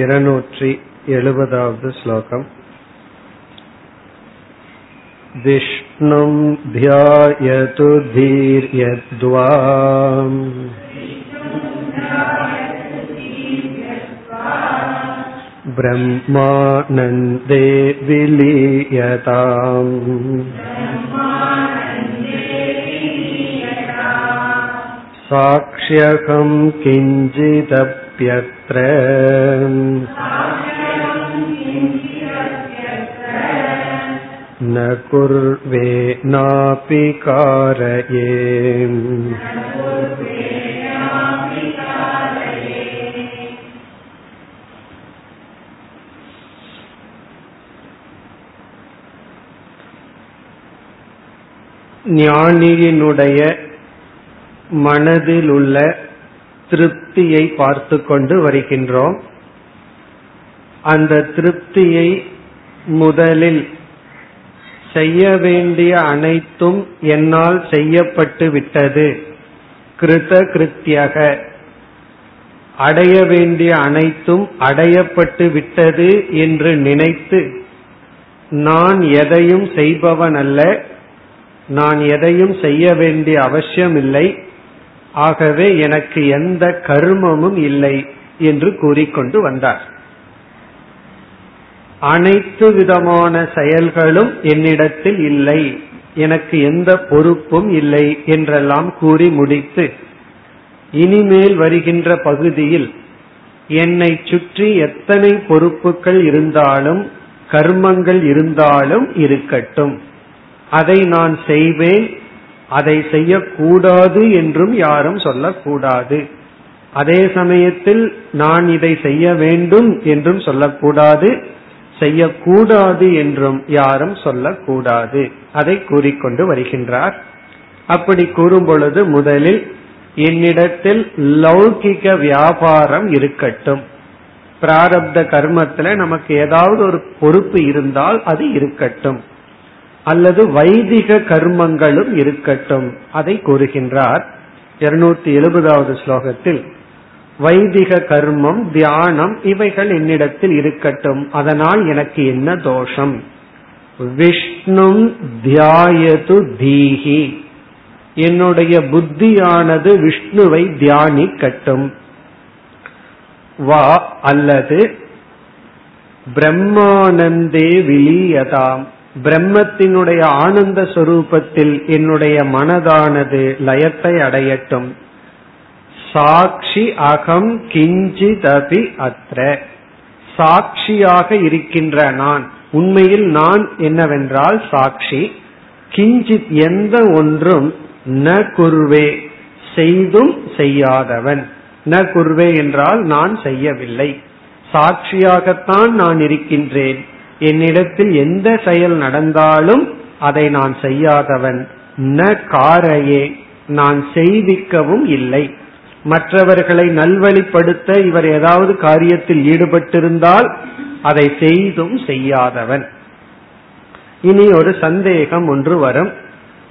இருநூற்றி எழுபதாவது श्लोकम् विष्णुं ध्यायतु धीर्यद्वा ब्रह्मानन्दे विलीयताम् साक्ष्यकं किञ्चिदप्यत्र न कुर्वे नापि कारये ஞானியினுடைய மனதில் உள்ள திருப்தியை பார்த்து கொண்டு வருகின்றோம். அந்த திருப்தியை முதலில் செய்ய வேண்டிய அனைத்தும் என்னால் செய்யப்பட்டு விட்டது. கிருத கிருத்தியக அடைய வேண்டிய அனைத்தும் அடையப்பட்டு விட்டது என்று நினைத்து நான் எதையும் செய்பவன் அல்ல நான் எதையும் செய்ய வேண்டிய அவசியம் இல்லை ஆகவே எனக்கு எந்த கர்மமும் இல்லை என்று கூறிக்கொண்டு வந்தார். அனைத்து விதமான செயல்களும் என்னிடத்தில் இல்லை எனக்கு எந்த பொறுப்பும் இல்லை என்றெல்லாம் கூறி முடித்து இனிமேல் வருகின்ற பகுதியில் என்னை சுற்றி எத்தனை பொறுப்புகள் இருந்தாலும் கர்மங்கள் இருந்தாலும் இருக்கட்டும். அதை நான் செய்வேன் அதை செய்யக்கூடாது என்றும் யாரும் சொல்லக்கூடாது. அதே சமயத்தில் நான் இதை செய்ய வேண்டும் என்றும் சொல்லக்கூடாது செய்யக்கூடாது என்றும் யாரும் சொல்லக்கூடாது. அதை கூறிக்கொண்டு வருகின்றார். அப்படி கூறும் பொழுது முதலில் என்னிடத்தில் லௌகிக வியாபாரம் இருக்கட்டும். பிராரப்த கர்மத்துல நமக்கு ஏதாவது ஒரு பொறுப்பு இருந்தால் அது இருக்கட்டும். அல்லது வைதிக கர்மங்களும் இருக்கட்டும். அதை கூறுகின்றார் இருநூத்தி எழுபதாவது ஸ்லோகத்தில். வைதிக கர்மம் தியானம் இவைகள் என்னிடத்தில் இருக்கட்டும். அதனால் எனக்கு என்ன தோஷம்? விஷ்ணு தியாயது தீஹி. என்னுடைய புத்தியானது விஷ்ணுவை தியானிக்கட்டும். வா அல்லது பிரம்மானந்தே விலியதாம். பிரம்மத்தினுடைய ஆனந்த சொரூபத்தில் என்னுடைய மனதானது லயத்தை அடையட்டும். சாட்சி அகம் கிஞ்சிதபி அத்ர. சாட்சியாக இருக்கின்ற நான் உண்மையில் நான் என்னவென்றால் சாட்சி கிஞ்சித் எந்த ஒன்றும் ந குர்வே செய்தும் செய்யாதவன். ந குர்வே என்றால் நான் செய்யவில்லை. சாட்சியாகத்தான் நான் இருக்கின்றேன். என்னிடத்தில் எந்த செயல் நடந்தாலும் அதை நான் செய்யாதவன். ந காரையே நான் செய்விக்கவும் இல்லை. மற்றவர்களை நல்வழிப்படுத்த இவர் ஏதாவது காரியத்தில் ஈடுபட்டிருந்தால் அதை செய்தும் செய்யாதவன். இனி ஒரு சந்தேகம் ஒன்று வரும்.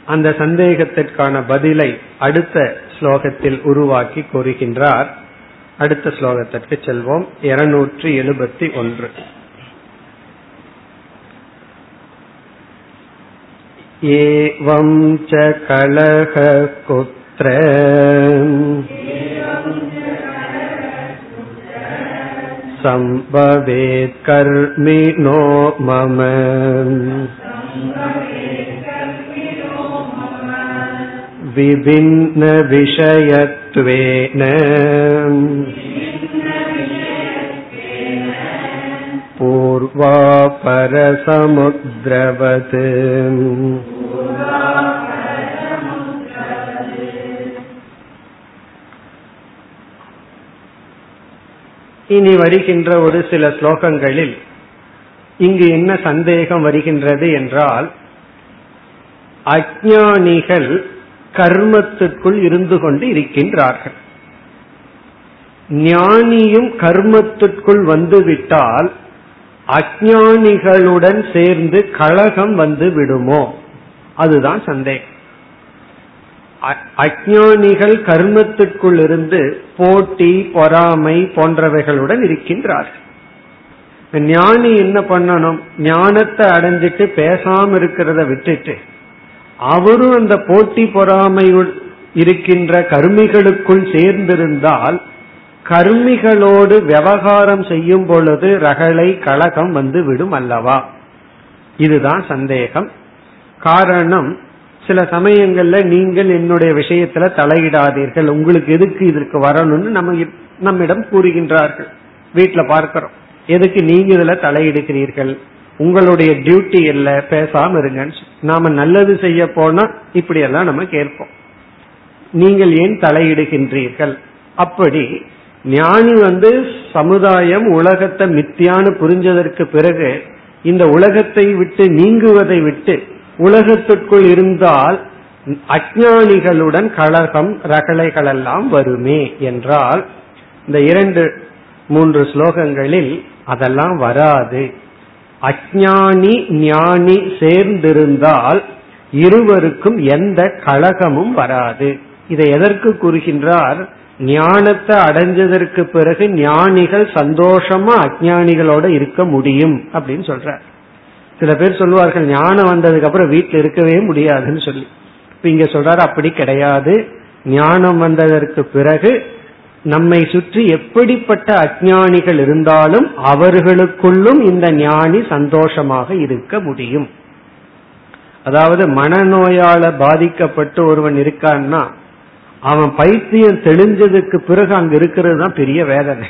அந்த சந்தேகத்திற்கான பதிலை அடுத்த ஸ்லோகத்தில் உருவாக்கி கூறுகின்றார். அடுத்த ஸ்லோகத்திற்கு செல்வோம். இருநூற்றி எழுபத்தி ஒன்று. एवं च कलह कुत्र सम्भवेत् कर्मिणो मम विभिन्नविषयत्वेन पूर्वापरसमुद्रवत् இனி வருகின்ற ஒரு சில ஸ்லோகங்களில் இங்கு என்ன சந்தேகம் வருகின்றது என்றால் அஜானிகள் கர்மத்துக்குள் இருந்து கொண்டு இருக்கின்றார்கள் ஞானியும் கர்மத்திற்குள் வந்துவிட்டால் அஜானிகளுடன் சேர்ந்து கழகம் வந்து விடுமோ? அதுதான் சந்தேகம். அஜானிகள் கர்மத்திற்குள் இருந்து போட்டி பொறாமை போன்றவைகளுடன் இருக்கின்றார்கள். ஞானி என்ன பண்ணணும்? ஞானத்தை அடைஞ்சிட்டு பேசாம இருக்கிறத விட்டுட்டு அவரும் அந்த போட்டி பொறாமையுள் இருக்கின்ற கருமிகளுக்குள் சேர்ந்திருந்தால் கர்மிகளோடு விவகாரம் செய்யும் பொழுது ரகளை கழகம் வந்து விடும் அல்லவா? இதுதான் சந்தேகம். காரணம் சில சமயங்கள்ல நீங்கள் என்னுடைய விஷயத்துல தலையிடாதீர்கள். உங்களுக்கு எதுக்கு இதற்கு வரணும்னு நம்ம நம்மிடம் கூறுகின்றார்கள். வீட்டுல பார்க்கிறோம். எதுக்கு நீங்க இதுல தலையிடுகிறீர்கள்? உங்களுடைய டியூட்டி இல்ல பேசாம இருங்கன்னு நாம நல்லது செய்ய போனா இப்படி எல்லாம் நம்ம கேட்போம். நீங்கள் ஏன் தலையிடுகின்றீர்கள்? அப்படி ஞானி வந்து சமுதாயம் உலகத்தை மித்தியான்னு புரிஞ்சதற்கு பிறகு இந்த உலகத்தை விட்டு நீங்குவதை விட்டு உலகத்திற்குள் இருந்தால் அஜானிகளுடன் கழகம் ரகளைகள் எல்லாம் வருமே என்றால் இந்த இரண்டு மூன்று ஸ்லோகங்களில் அதெல்லாம் வராது. அஜானி ஞானி சேர்ந்திருந்தால் இருவருக்கும் எந்த கழகமும் வராது. இதை எதற்கு கூறுகின்றார்? ஞானத்தை அடைஞ்சதற்கு பிறகு ஞானிகள் சந்தோஷமா அஜானிகளோட இருக்க முடியும் அப்படின்னு சொல்ற சில பேர் சொல்லுவார்கள் ஞானம் வந்ததுக்கு அப்புறம் வீட்டில் இருக்கவே முடியாதுன்னு சொல்லி. இப்ப இங்க சொல்றாரு அப்படி கிடையாது. ஞானம் வந்ததற்கு பிறகு நம்மை சுற்றி எப்படிப்பட்ட அஜானிகள் இருந்தாலும் அவர்களுக்குள்ளும் இந்த ஞானி சந்தோஷமாக இருக்க முடியும். அதாவது மனநோயால பாதிக்கப்பட்டு ஒருவன் இருக்கான்னா அவன் பைத்தியம் தெளிஞ்சதுக்கு பிறகு அங்க இருக்கிறது தான் பெரிய வேதனை.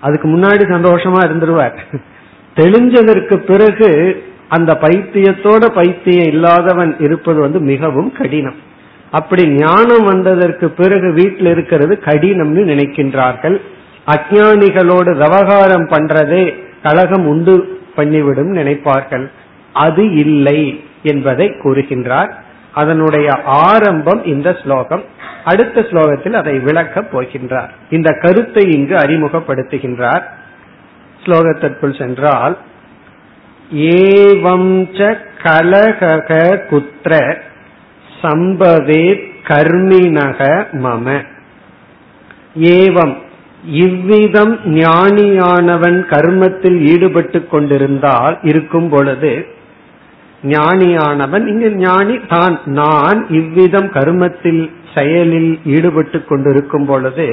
அதுக்கு முன்னாடி சந்தோஷமா இருந்துருவார். தெளிஞ்சதற்கு பிறகு அந்த பைத்தியத்தோட பைத்தியம் இல்லாதவன் இருப்பது வந்து மிகவும் கடினம். அப்படி ஞானம் வந்ததற்கு பிறகு வீட்டில் இருக்கிறது கடினம்னு நினைக்கின்றார்கள். அஜானிகளோடு விவகாரம் பண்றதே கழகம் உண்டு பண்ணிவிடும் நினைப்பார்கள். அது இல்லை என்பதை கூறுகின்றார். அதனுடைய ஆரம்பம் இந்த ஸ்லோகம். அடுத்த ஸ்லோகத்தில் அதை விளக்கப் போகின்றார். இந்த கருத்தை இங்கு அறிமுகப்படுத்துகின்றார். ஸ்லோகத்திற்குள் சென்றால் ஏவம் கலகக குத்திர சம்பவே கர்மினக மம. ஏவம் இவ்விதம் ஞானியானவன் கர்மத்தில் ஈடுபட்டு கொண்டிருந்தால் இருக்கும் பொழுது ஞானியானவன் இங்கு ஞானி தான் நான் இவ்விதம் கர்மத்தில் செயலில் ஈடுபட்டு கொண்டிருக்கும் பொழுது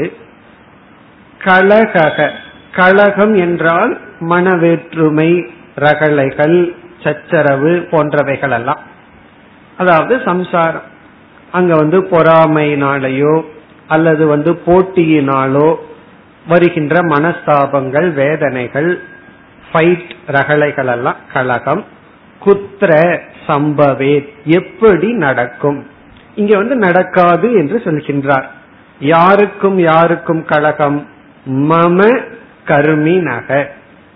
கலகக கழகம் என்றால் மனவேற்றுமை ரகளைகள் சச்சரவு போன்றவைகள் எல்லாம் அதாவது சம்சாரம். அங்க வந்து பொறாமையினாலேயோ அல்லது வந்து போட்டியினாலோ வருகின்ற மனஸ்தாபங்கள் வேதனைகள் ஃபைட் ரகளைகள் எல்லாம் கழகம் குத்திர சம்பவே எப்படி நடக்கும்? இங்க வந்து நடக்காது என்று சொல்கின்றார். யாருக்கும் யாருக்கும் கழகம் மம கர்மினக.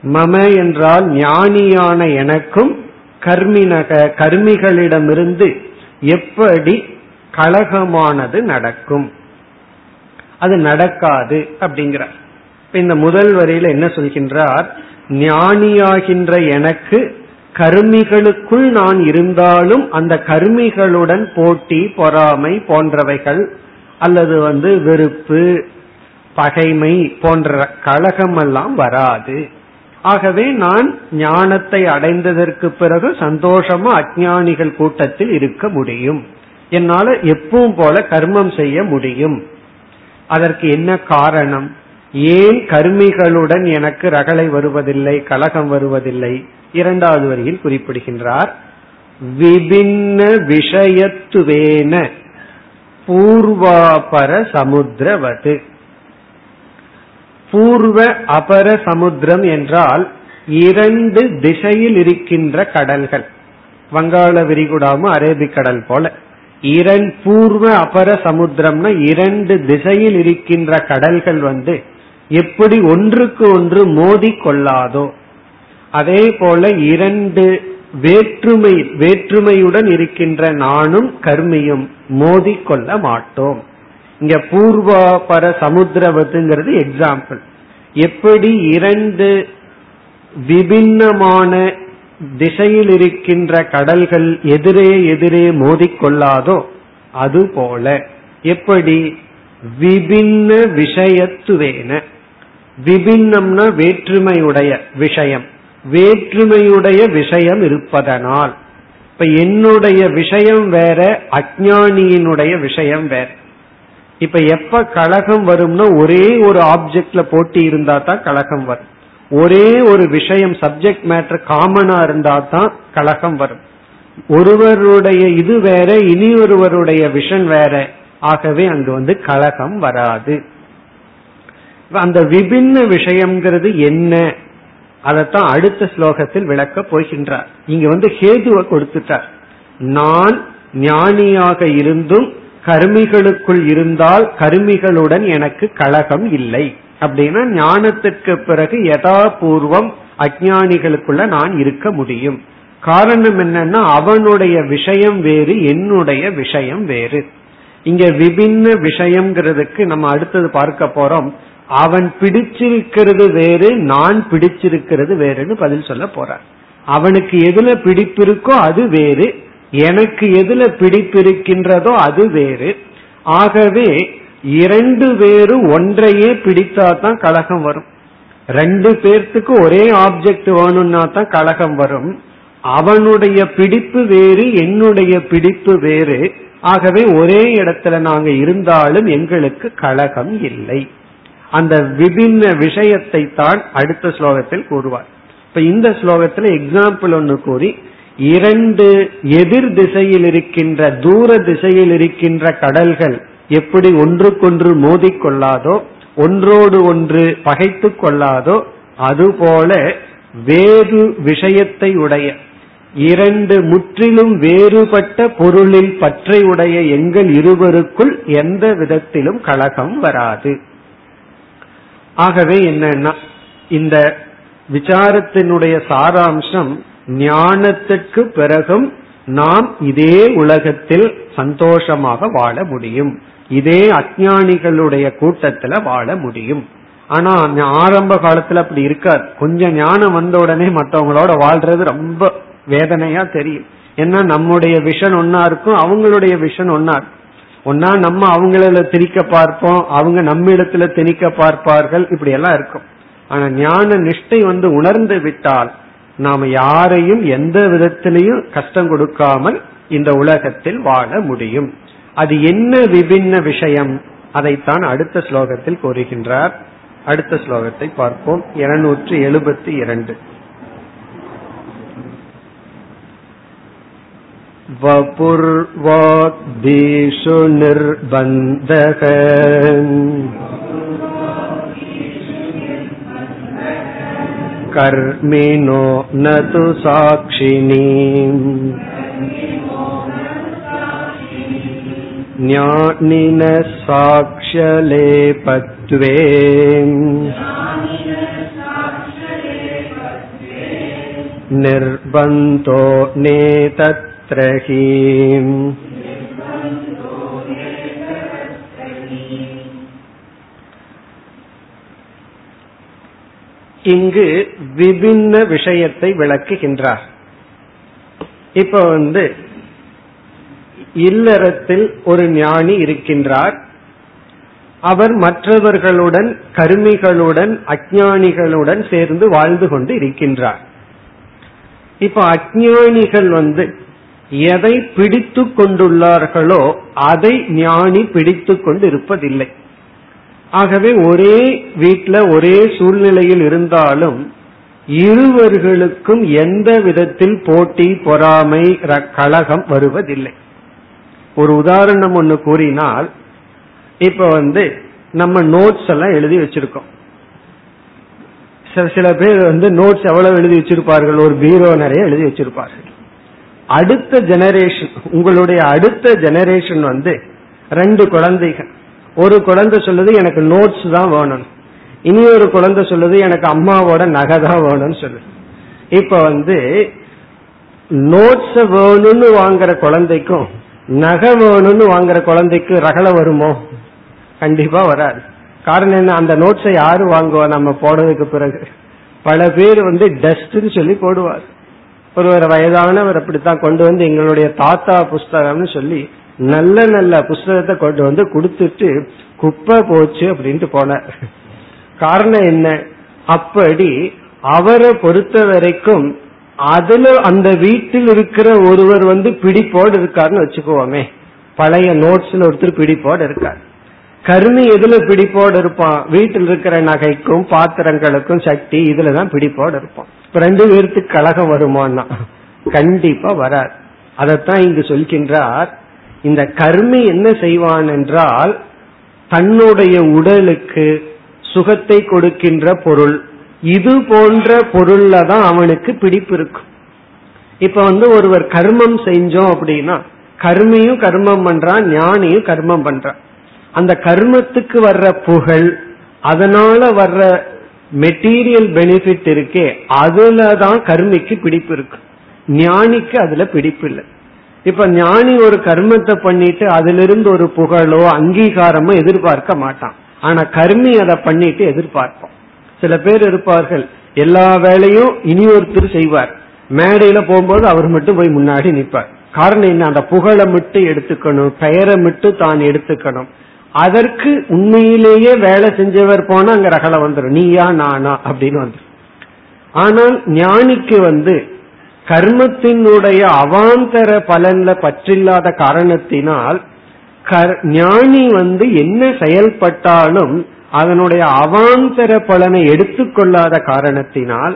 மம என்றால் ஞானியான எனக்கும் கர்மினக கர்மிகளிடமிருந்து எப்படி கழகமானது நடக்கும்? அது நடக்காது அப்படிங்கிறார். இந்த முதல் வரியில என்ன சொல்கின்றார்? ஞானியாகின்ற எனக்கு கருமிகளுக்குள் நான் இருந்தாலும் அந்த கருமிகளுடன் போட்டி பொறாமை போன்றவைகள் அல்லது வந்து வெறுப்பு பகைமை போன்ற கழகம் எல்லாம் வராது. ஆகவே நான் ஞானத்தை அடைந்ததற்கு பிறகு சந்தோஷமா அஜானிகள் கூட்டத்தில் இருக்க முடியும். என்னால எப்பவும் போல கர்மம் செய்ய முடியும். அதற்கு என்ன காரணம்? ஏன் கர்மிகளுடன் எனக்கு ரகளை வருவதில்லை கலகம் வருவதில்லை? இரண்டாவது வரியில் குறிப்பிடுகின்றார் விபின்ன விஷயத்துவேன பூர்வாபர சமுத்திரவது பூர்வ அபர சமுத்திரம் என்றால் இரண்டு திசையில் இருக்கின்ற கடல்கள். வங்காள விரிகுடாம அரேபிக்கடல் போல. இரண்டு பூர்வ அபர சமுத்திரம்னா இரண்டு திசையில் இருக்கின்ற கடல்கள் வந்து எப்படி ஒன்றுக்கு ஒன்று மோதி கொள்ளாதோ அதே போல இரண்டு வேற்றுமை வேற்றுமையுடன் இருக்கின்ற நானும் கர்மியும் மோதி கொள்ள மாட்டோம். இங்க பூர்வாபர சமுத்திரவத்துங்கிறது எக்ஸாம்பிள் எப்படி இரண்டு விபின்னமான திசையில் இருக்கின்ற கடல்கள் எதிரே எதிரே மோதிக்கொள்ளாதோ அதுபோல எப்படி விபின்ன விஷயத்துவேன. விபின்னம்னா வேற்றுமையுடைய விஷயம். வேற்றுமையுடைய விஷயம் இருப்பதனால். இப்ப என்னுடைய விஷயம் வேற அஜானியினுடைய விஷயம் வேற. இப்ப எப்ப கழகம் வரும்னா ஒரே ஒரு ஆப்ஜெக்ட்ல போட்டி இருந்தா தான் கழகம் வரும். ஒரே ஒரு விஷயம் சப்ஜெக்ட் மேட்டர் காமனா இருந்தா தான் கழகம் வரும். ஒருவருடைய இது வேற இனி ஒருவருடைய விஷன் வேற. ஆகவே அங்கு வந்து கழகம் வராது. அந்த விபின்ன விஷயம்ங்கிறது என்ன? அதைத்தான் அடுத்த ஸ்லோகத்தில் விளக்க போகின்றார். இங்க வந்து ஹேதுவை கொடுத்துட்டார். நான் ஞானியாக இருந்தும் கருமிகளுக்குள் இருந்தால் கருமிகளுடன் எனக்கு கழகம் இல்லை. அப்படின்னா ஞானத்திற்கு பிறகு யதாபூர்வம் அஜானிகளுக்குள்ள நான் இருக்க முடியும். காரணம் என்னன்னா அவனுடைய விஷயம் வேறு என்னுடைய விஷயம் வேறு. இங்க விபின்ன விஷயம்ங்கிறதுக்கு நம்ம அடுத்தது பார்க்க போறோம். அவன் பிடிச்சிருக்கிறது வேறு நான் பிடிச்சிருக்கிறது வேறுன்னு பதில் சொல்ல போறான் அவனுக்கு எதுல பிடிப்பு இருக்கோ அது வேறு எனக்கு எதுல பிடிப்பிருக்கின்றதோ அது வேறு. ஆகவே இரண்டு பேரு ஒன்றையே பிடித்தாதான் கழகம் வரும். ரெண்டு பேர்த்துக்கு ஒரே ஆப்ஜெக்ட் வேணும்னா தான் கழகம் வரும். அவனுடைய பிடிப்பு வேறு என்னுடைய பிடிப்பு வேறு. ஆகவே ஒரே இடத்துல நாங்க இருந்தாலும் எங்களுக்கு கழகம் இல்லை. அந்த விபின்ன விஷயத்தை தான் அடுத்த ஸ்லோகத்தில் கூறுவார். இப்ப இந்த ஸ்லோகத்துல எக்ஸாம்பிள் ஒன்று கூறி இரண்டு எதிர் திசையில் இருக்கின்ற தூர திசையில் இருக்கின்ற கடல்கள் எப்படி ஒன்றுக்கொன்று மோதிக்கொள்ளாதோ ஒன்றோடு ஒன்று பகைத்து கொள்ளாதோ அதுபோல வேறு விஷயத்தை உடைய இரண்டு முற்றிலும் வேறுபட்ட பொருளில் பற்றை உடைய எங்கள் இருவருக்குள் எந்த விதத்திலும் கழகம் வராது. ஆகவே என்னன்னா இந்த விசாரத்தினுடைய சாராம்சம் ஞானத்துக்கு பிறகும் நாம் இதே உலகத்தில் சந்தோஷமாக வாழ முடியும். இதே அஜானிகளுடைய கூட்டத்துல வாழ முடியும். ஆனா ஆரம்ப காலத்துல அப்படி இருக்காது. கொஞ்சம் ஞானம் வந்த உடனே மற்றவங்களோட வாழ்றது ரொம்ப வேதனையா தெரியும். ஏன்னா நம்முடைய விஷன் ஒன்னா இருக்கும் அவங்களுடைய விஷன் ஒன்னா இருக்கும். ஒன்னா நம்ம அவங்கள திணிக்க பார்ப்போம் அவங்க நம்ம இடத்துல திணிக்க பார்ப்பார்கள் இப்படி எல்லாம் இருக்கும். ஆனா ஞான நிஷ்டை வந்து உணர்ந்து விட்டால் நாம யாரையும் எந்த விதத்திலையும் கஷ்டம் கொடுக்காமல் இந்த உலகத்தில் வாழ முடியும். அது என்ன விபின்ன விஷயம்? அதைத்தான் அடுத்த ஸ்லோகத்தில் கூறுகின்றார். அடுத்த ஸ்லோகத்தை பார்ப்போம். இருநூற்றி எழுபத்தி இரண்டு. वपुर्वाग्दीषु निर्बन्धः कर्मिणो न तु साक्षिणी ज्ञानिनः साक्ष्यलेपत्वे निर्बन्धो नेतत् திரகீம் இங்கு விபின்ன விஷயத்தை விளக்குகின்றார். இப்ப வந்து இல்லறத்தில் ஒரு ஞானி இருக்கின்றார். அவர் மற்றவர்களுடன் கருமிகளுடன் அஜானிகளுடன் சேர்ந்து வாழ்ந்து கொண்டு இருக்கின்றார். இப்ப அஜானிகள் வந்து எதை பிடித்து கொண்டுள்ளார்களோ அதை ஞானி பிடித்து கொண்டு இருப்பதில்லை ஆகவே ஒரே வீட்டில் ஒரே சூழ்நிலையில் இருந்தாலும் இருவர்களுக்கும் எந்த விதத்தில் போட்டி பொறாமை கழகம் வருவதில்லை. ஒரு உதாரணம் ஒன்று கூறினால் இப்ப வந்து நம்ம நோட்ஸ் எல்லாம் எழுதி வச்சிருக்கோம். சில பேர் வந்து நோட்ஸ் எவ்வளவு எழுதி வச்சிருப்பார்கள்? ஒரு பீரோ நிறைய எழுதி வச்சிருப்பார்கள். அடுத்த ஜெனரேஷன் உங்களுடைய அடுத்த ஜெனரேஷன் வந்து ரெண்டு குழந்தைகள். ஒரு குழந்தை சொல்லுது எனக்கு நோட்ஸ் தான் வேணும். இனி ஒரு குழந்தை சொல்லுது எனக்கு அம்மாவோட நகை தான் வேணும்னு சொல்லுது. இப்ப வந்து நோட்ஸ் வேணும்னு வாங்குற குழந்தைக்கும் நகை வேணும்னு வாங்குற குழந்தைக்கு ரகல வருமோ? கண்டிப்பா வராது. காரணம் என்ன? அந்த நோட்ஸை யாரு வாங்குவா? நம்ம போனதுக்கு பிறகு. பல பேர் வந்து டஸ்ட்னு சொல்லி போடுவார். ஒருவர் வயதானவர் அப்படித்தான் கொண்டு வந்து எங்களுடைய தாத்தா புஸ்தகம்னு சொல்லி நல்ல நல்ல புஸ்தகத்தை கொண்டு வந்து கொடுத்துட்டு குப்பை போச்சு அப்படின்ட்டு போனார். காரணம் என்ன? அப்படி அவரை பொறுத்த வரைக்கும் அதுல அந்த வீட்டில் இருக்கிற ஒருவர் வந்து பிடிப்போடு இருக்காருன்னு வச்சுக்குவோமே பழைய நோட்ஸ்ல ஒருத்தர் பிடிப்போடு இருக்கார். கருமி எதுல பிடிப்போடு இருப்பான்? வீட்டில் இருக்கிற நகைக்கும் பாத்திரங்களுக்கும் சக்தி இதுலதான் பிடிப்போடு இருப்பான். இப்ப ரெண்டு பேர்த்துக்கு கழகம் வருமானா கண்டிப்பா வராது. அதைத்தான் இங்கு சொல்கின்றார். இந்த கர்மி என்ன செய்வான் என்றால் தன்னுடைய உடலுக்கு சுகத்தை கொடுக்கின்ற பொருள் இது போன்ற பொருள்ல தான் அவனுக்கு பிடிப்பு இருக்கும். இப்ப வந்து ஒருவர் கர்மம் செஞ்சோம் அப்படின்னா கர்மியும் கர்மம் பண்றான் ஞானியும் கர்மம் பண்றான். அந்த கர்மத்துக்கு வர்ற புகழ் அதனால வர்ற மெட்டீரியல் பெனிஃபிட் இருக்கே அதுலதான் கர்மிக்கு பிடிப்பு இருக்கு. ஞானிக்கு அதுல பிடிப்பு இல்லை. இப்ப ஞானி ஒரு கர்மத்தை பண்ணிட்டு அதிலிருந்து ஒரு புகழோ அங்கீகாரமோ எதிர்பார்க்க மாட்டான். ஆனா கர்மி அதை பண்ணிட்டு எதிர்பார்ப்போம் சில பேர் இருப்பார்கள் எல்லா வேலையும் இனி ஒருத்தர் செய்வார். மேடையில போகும்போது அவர் மட்டும் போய் முன்னாடி நிற்பார். காரணம் என்ன? அந்த புகழை மட்டும் எடுத்துக்கணும் பெயரை மட்டும் தான் எடுத்துக்கணும். அதற்கு உண்மையிலேயே வேலை செஞ்சவர் போனா அங்க ரகலை வந்துடும் நீயா நானா அப்படின்னு வந்துடும் ஆனால் ஞானிக்கு வந்து கர்மத்தினுடைய அவாந்தர பலன்ல பற்றில்லாத காரணத்தினால் ஞானி வந்து என்ன செயல்பட்டாலும் அதனுடைய அவாந்தர பலனை எடுத்துக்கொள்ளாத காரணத்தினால்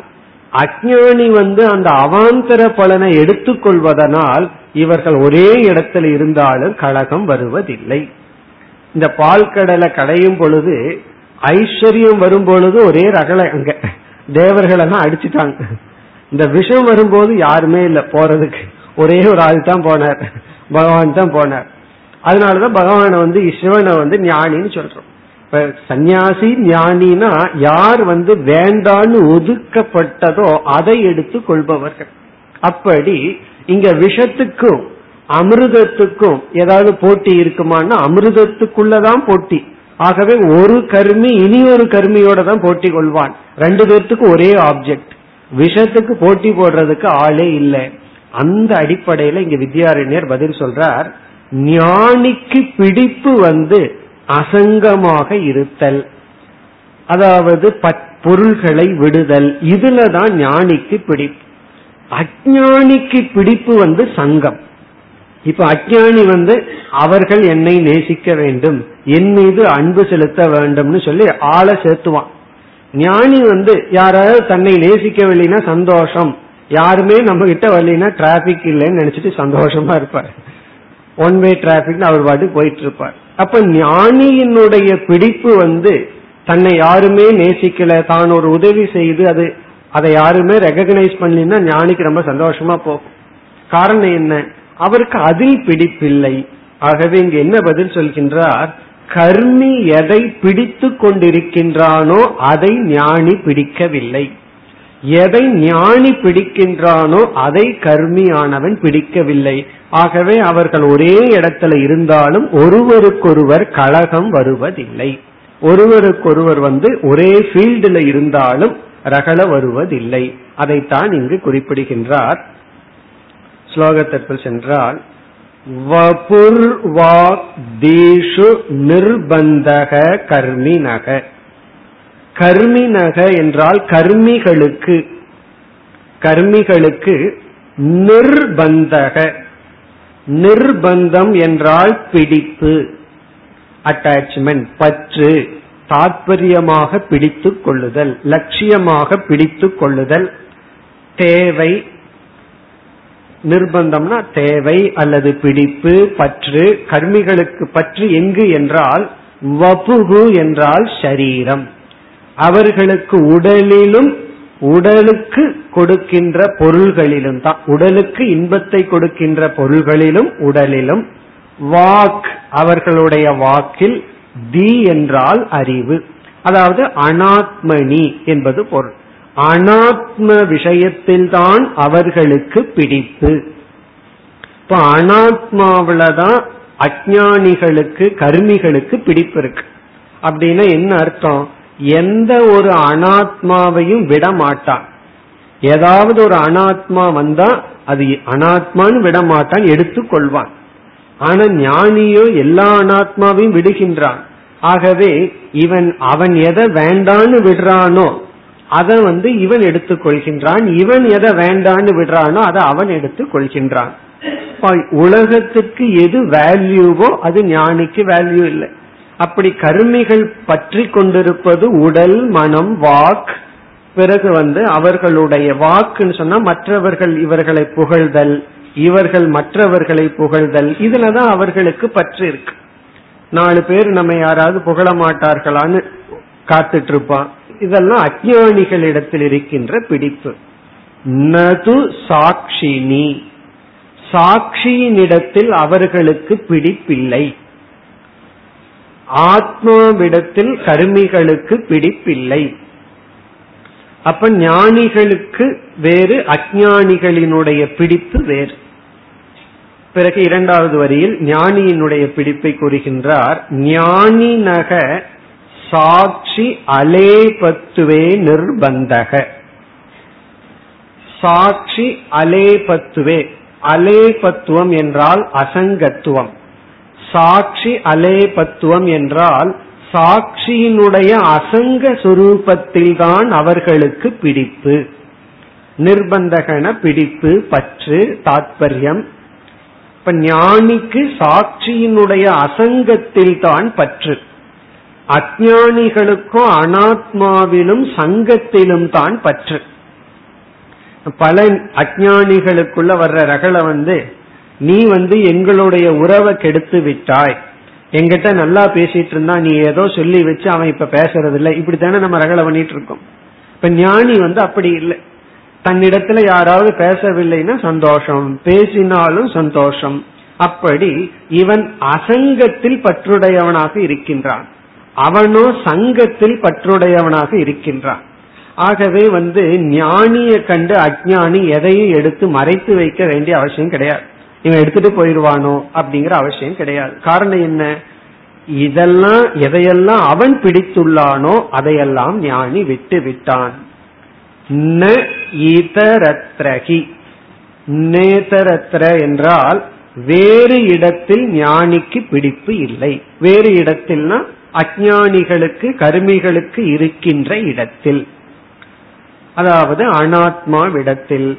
அஜானி வந்து அந்த அவாந்தர பலனை எடுத்துக்கொள்வதனால் இவர்கள் ஒரே இடத்தில் இருந்தாலும் கழகம் வருவதில்லை. இந்த பால் கடலை கடையும் பொழுது ஐஸ்வர்யம் வரும் பொழுது ஒரே ரகலை அங்க தேவர்களை அடிச்சுட்டாங்க. இந்த விஷம் வரும்போது யாருமே இல்லை போறதுக்கு. ஒரே ஒரு ஆள் தான் போனார். பகவான் தான் போனார். அதனாலதான் பகவான வந்து சிவனை வந்து ஞானின்னு சொல்றோம். இப்ப சந்நியாசி ஞானினா யார் வந்து வேண்டான்னு ஒதுக்கப்பட்டதோ அதை எடுத்து கொள்பவர்கள். அப்படி இங்க விஷத்துக்கும் அமிர்தத்துக்கும் ஏதாவது போட்டி இருக்குமான்னா அமிர்தத்துக்குள்ளதான் போட்டி. ஆகவே ஒரு கருமி இனி ஒரு கருமியோட தான் போட்டி கொள்வான். ரெண்டு பேர்த்துக்கு ஒரே ஆப்ஜெக்ட் விஷத்துக்கு போட்டி போடுறதுக்கு ஆளே இல்லை. அந்த அடிப்படையில இங்க வித்யாரண்யர் பதில் சொல்றார் ஞானிக்கு பிடிப்பு வந்து அசங்கமாக இருத்தல். அதாவது பொருள்களை விடுதல். இதுலதான் ஞானிக்கு பிடிப்பு. அஜானிக்கு பிடிப்பு வந்து சங்கம். இப்ப அஜானி வந்து அவர்கள் என்னை நேசிக்க வேண்டும் என் மீது அன்பு செலுத்த வேண்டும்னு சொல்லி ஆளை சேர்த்துவான். ஞானி வந்து யாராவது தன்னை நேசிக்கவில்லைன்னா சந்தோஷம் யாருமே நம்ம கிட்ட வரலைன்னா டிராபிக் இல்லைன்னு நினைச்சிட்டு சந்தோஷமா இருப்பார். ஒன் வே டிராபிக் அவர் பாட்டு போயிட்டு இருப்பார் அப்ப ஞானியினுடைய பிடிப்பு வந்து தன்னை யாருமே நேசிக்கல தான் ஒரு உதவி செய்து அது அதை யாருமே ரெகக்னைஸ் பண்ணலன்னா ஞானிக்கு ரொம்ப சந்தோஷமா போகும். காரணம் என்ன? அவருக்கு அதில் பிடிப்பில்லை. ஆகவே இங்கு என்ன பதில் சொல்கின்றார்? கர்மி எதை பிடித்து கொண்டிருக்கின்றானோ அதை ஞானி பிடிக்கவில்லை. எதை ஞானி பிடிக்கின்றானோ அதை கர்மியானவன் பிடிக்கவில்லை. ஆகவே அவர்கள் ஒரே இடத்துல இருந்தாலும் ஒருவருக்கொருவர் கழகம் வருவதில்லை. ஒருவருக்கொருவர் வந்து ஒரே ஃபீல்டில் இருந்தாலும் ரகல வருவதில்லை. அதைத்தான் இங்கு குறிப்பிடுகின்றார். ஸ்லோகத்திற்குள் சென்றால் வபுர் தீஷு நிர்பந்தக கர்மினக. கர்மினக என்றால் கர்மிகளுக்கு. கர்மிகளுக்கு நிர்பந்தக. நிர்பந்தம் என்றால் பிடிப்பு அட்டாச்மெண்ட் பற்று தாற்பயமாக பிடித்துக் கொள்ளுதல் லட்சியமாக பிடித்துக் கொள்ளுதல் தேவை நிர்பந்தம்னா தேவை அல்லது பிடிப்பு பற்று கர்மிகளுக்கு பற்று எங்கு என்றால் வபுகு என்றால் ஷரீரம் அவர்களுக்கு உடலிலும் உடலுக்கு கொடுக்கின்ற பொருள்களிலும் தான். உடலுக்கு இன்பத்தை கொடுக்கின்ற பொருள்களிலும் உடலிலும். வாக் அவர்களுடைய வாக்கில் தி என்றால் அறிவு. அதாவது அனாத்மணி என்பது பொருள். அனாத்ம விஷயத்தில்தான் அவர்களுக்கு பிடிப்பு. இப்ப அனாத்மாவில்தான் அஜானிகளுக்கு கருமிகளுக்கு பிடிப்பு இருக்கு. அப்படின்னா என்ன அர்த்தம்? எந்த ஒரு அனாத்மாவையும் விட மாட்டான் ஏதாவது ஒரு அனாத்மா வந்தா அது அனாத்மான்னு விட மாட்டான் எடுத்துக்கொள்வான் ஆனா ஞானியோ எல்லா அனாத்மாவையும் விடுகின்றான். ஆகவே இவன் அவன் எதை வேண்டான்னு விடுறானோ அதை வந்து இவன் எடுத்துக்கொள்கின்றான் இவன் எதை வேண்டான்னு விடுறானோ அதை அவன் எடுத்துக் கொள்கின்றான். உலகத்துக்கு எது வேல்யூவோ அது ஞானிக்கு வேல்யூ இல்லை. அப்படி கருமிகள் பற்றி கொண்டிருப்பது உடல் மனம் வாக். பிறகு வந்து அவர்களுடைய வாக்குன்னு சொன்னா மற்றவர்கள் இவர்களை புகழ்தல் இவர்கள் மற்றவர்களை புகழ்தல். இதுலதான் அவர்களுக்கு பற்று இருக்கு. நாலு பேர் நம்ம யாராவது புகழ மாட்டார்களான்னு காத்துட்டு இருப்பான் இதெல்லாம் அஜானிகளிடத்தில் இருக்கின்ற பிடிப்பு. நது சாட்சினி. சாட்சியினிடத்தில் அவர்களுக்கு பிடிப்பில்லை. ஆத்மாவிடத்தில் கருமிகளுக்கு பிடிப்பில்லை. அப்ப ஞானிகளுக்கு வேறு அஜானிகளினுடைய பிடிப்பு வேறு. பிறகு இரண்டாவது வரியில் ஞானியினுடைய பிடிப்பை கூறுகின்றார் ஞானி நக சாட்சி அலேபத்துவே நிர்பந்தக. சாட்சி அலேபத்துவே அலேபத்துவம் என்றால் அசங்கத்துவம். சாட்சி அலேபத்துவம் என்றால் சாட்சியினுடைய அசங்க சுரூபத்தில்தான் அவர்களுக்கு பிடிப்பு. நிர்பந்தகன பிடிப்பு பற்று தாத்பரியம். இப்ப ஞானிக்கு சாட்சியினுடைய அசங்கத்தில் தான் பற்று. அஜானிகளுக்கும் அனாத்மாவிலும் சங்கத்திலும் தான் பற்று. பல அஜானிகளுக்குள்ள வர்ற ரகளை வந்து நீ வந்து எங்களுடைய உறவை கெடுத்து விட்டாய். எங்கிட்ட நல்லா பேசிட்டு இருந்தா நீ ஏதோ சொல்லி வச்சு அவன் இப்ப பேசுறது இல்லை இப்படித்தானே நம்ம ரகளை பண்ணிட்டு இருக்கோம். இப்ப ஞானி வந்து அப்படி இல்லை. தன்னிடத்துல யாராவது பேசவில்லைன்னா சந்தோஷம் பேசினாலும் சந்தோஷம். அப்படி இவன் அசங்கத்தில் பற்றுடையவனாக இருக்கின்றான். அவனோ சங்கத்தில் பற்றுடையவனாக இருக்கின்றான். ஆகவே வந்து ஞானிய கண்டு அஜானி எதையும் எடுத்து மறைத்து வைக்க வேண்டிய அவசியம் கிடையாது. இவன் எடுத்துட்டு போயிடுவானோ அப்படிங்கிற அவசியம் கிடையாது. காரணம் என்ன? இதெல்லாம் எதையெல்லாம் அவன் பிடித்துள்ளானோ அதையெல்லாம் ஞானி விட்டு விட்டான். ந இதரத்ரகி. நேதரத்ர என்றால் வேறு இடத்தில் ஞானிக்கு பிடிப்பு இல்லை. வேறு இடத்தில்னா அஜானிகளுக்கு கருமிகளுக்கு இருக்கின்ற இடத்தில். அதாவது அனாத்மாவிடத்தில்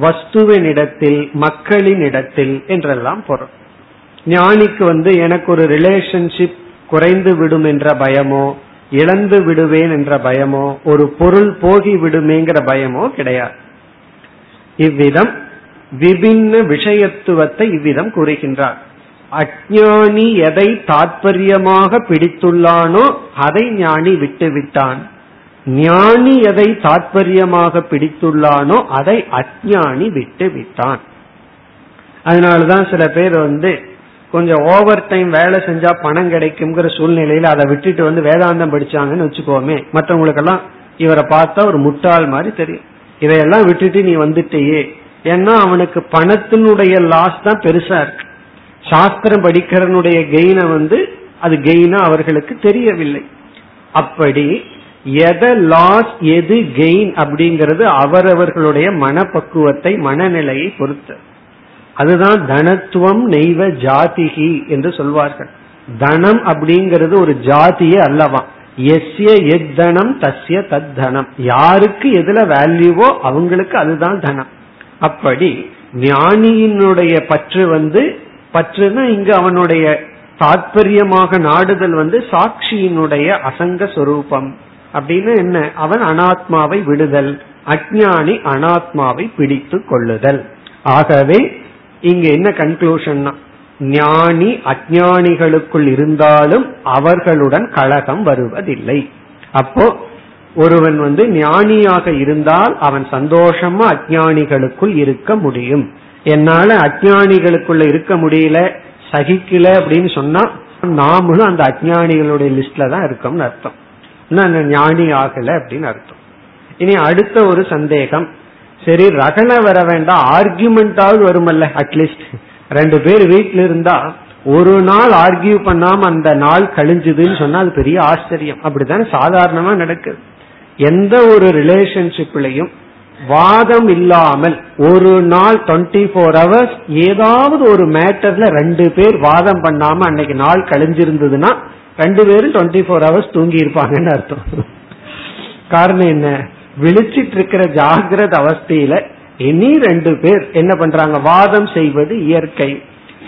வஸ்துவினிடத்தில் மக்களின் இடத்தில் என்றெல்லாம் பொருள். ஞானிக்கு வந்து எனக்கு ஒரு ரிலேஷன்ஷிப் குறைந்து விடும் என்ற பயமோ இழந்து விடுவேன் என்ற பயமோ ஒரு பொருள் போகி விடுமேங்கிற பயமோ கிடையாது. இவ்விதம் விபின்ன விஷயத்துவத்தை இவ்விதம் கூறுகின்றார். அஜானி எதை தாற்பயமாக பிடித்துள்ளானோ அதை ஞானி விட்டு விட்டான் ஞானி எதை தாற்பயமாக பிடித்துள்ளானோ அதை அஜானி விட்டு விட்டான் அதனாலதான் சில பேர் வந்து கொஞ்சம் ஓவர் டைம் வேலை செஞ்சா பணம் கிடைக்குங்கிற சூழ்நிலையில அதை விட்டுட்டு வந்து வேதாந்தம் படிச்சாங்கன்னு வச்சுக்கோமே மற்றவங்களுக்கெல்லாம் இவரை பார்த்தா ஒரு முட்டாள் மாதிரி தெரியும். இதையெல்லாம் விட்டுட்டு நீ வந்துட்டேயே. ஏன்னா அவனுக்கு பணத்தினுடைய லாஸ் தான் பெருசா இருக்கு. சாஸ்திரம் படிக்கிறனுடைய கெயினை வந்து அது கெயினா அவர்களுக்கு தெரியவில்லை. அப்படி எதை லாஸ் எது கெயின் அப்படிங்கிறது அவரவர்களுடைய மனப்பக்குவத்தை மனநிலையை பொறுத்து. அதுதான் தனத்துவம் நெய்வ ஜாதிகி என்று சொல்வார்கள். தனம் அப்படிங்கிறது ஒரு ஜாதியே அல்லவா? எஸ்ய எத் தனம் தஸ்ய தத் தனம் யாருக்கு எதுல வேல்யூவோ அவங்களுக்கு அதுதான் தனம். அப்படி ஞானியினுடைய பற்று வந்து பற்றுனா இங்கு அவனுடைய தாற்பயமாக நாடுதல் வந்து சாட்சியினுடைய அசங்க சொரூபம். அப்படின்னு என்ன? அவன் அனாத்மாவை விடுதல் அஜானி அனாத்மாவை பிடித்து கொள்ளுதல். ஆகவே இங்க என்ன கன்க்ளூஷன்னா ஞானி அஜானிகளுக்குள் இருந்தாலும் அவர்களுடன் கழகம் வருவதில்லை. அப்போ ஒருவன் வந்து ஞானியாக இருந்தால் அவன் சந்தோஷமா அஜானிகளுக்குள் இருக்க முடியும். என்னால அஜானிகளுக்குள்ள இருக்க முடியல சகிக்கல அப்படின்னு சொன்னா நாமளும் அந்த அஜானிகளுடைய லிஸ்ட்ல தான் இருக்கோம்னு அர்த்தம். நான் ஞானி ஆகல அப்படின்னு அர்த்தம். இனி அடுத்த ஒரு சந்தேகம். சரி ரகன வர வேண்டாம் ஆர்கியூமெண்டாவது வருமல்ல அட்லீஸ்ட் ரெண்டு பேர் வீட்டுல இருந்தா ஒரு நாள் ஆர்கியூ பண்ணாம அந்த நாள் கழிஞ்சுதுன்னு சொன்னா அது பெரிய ஆச்சரியம். அப்படித்தானே சாதாரணமா நடக்குது. எந்த ஒரு ரிலேஷன்ஷிப்லயும் வாதம் இல்லாமல் ஒரு நாள் டுவெண்ட்டி ஃபோர் ஹவர்ஸ் ஏதாவது ஒரு மேட்டர்ல ரெண்டு பேர் வாதம் பண்ணாம அன்னைக்கு நாள் கழிஞ்சிருந்ததுன்னா ரெண்டு பேரும் டுவெண்ட்டி ஃபோர் ஹவர்ஸ் தூங்கி இருப்பாங்கன்னு அர்த்தம். காரணம் என்ன? விழிச்சிட்டு இருக்கிற ஜாகிரத அவஸ்தையில இனி ரெண்டு பேர் என்ன பண்றாங்க? வாதம் செய்வது இயற்கை.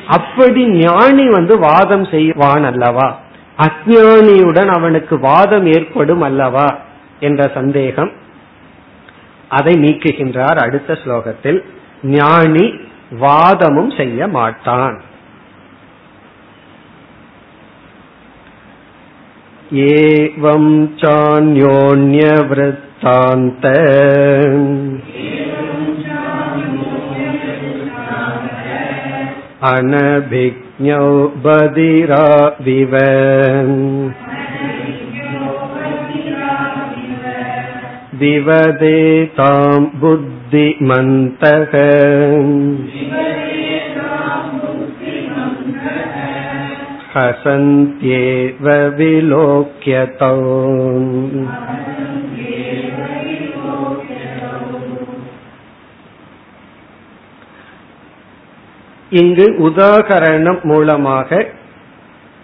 அப்படி ஞானி வந்து வாதம் செய்வான் அல்லவா? அஜானியுடன் அவனுக்கு வாதம் ஏற்படும் அல்லவா? என்ற சந்தேகம். அதை நீக்குகின்றார் அடுத்த ஸ்லோகத்தில் ஞானி வாதமும் செய்ய மாட்டான் एवं चान्योन्यवृत्तान्त अनभिज्ञौ बधिराविव विवदेतां बुद्धिमन्तः हसन्त्येव विलोक्यतौ இங்கு உதாகரணம் மூலமாக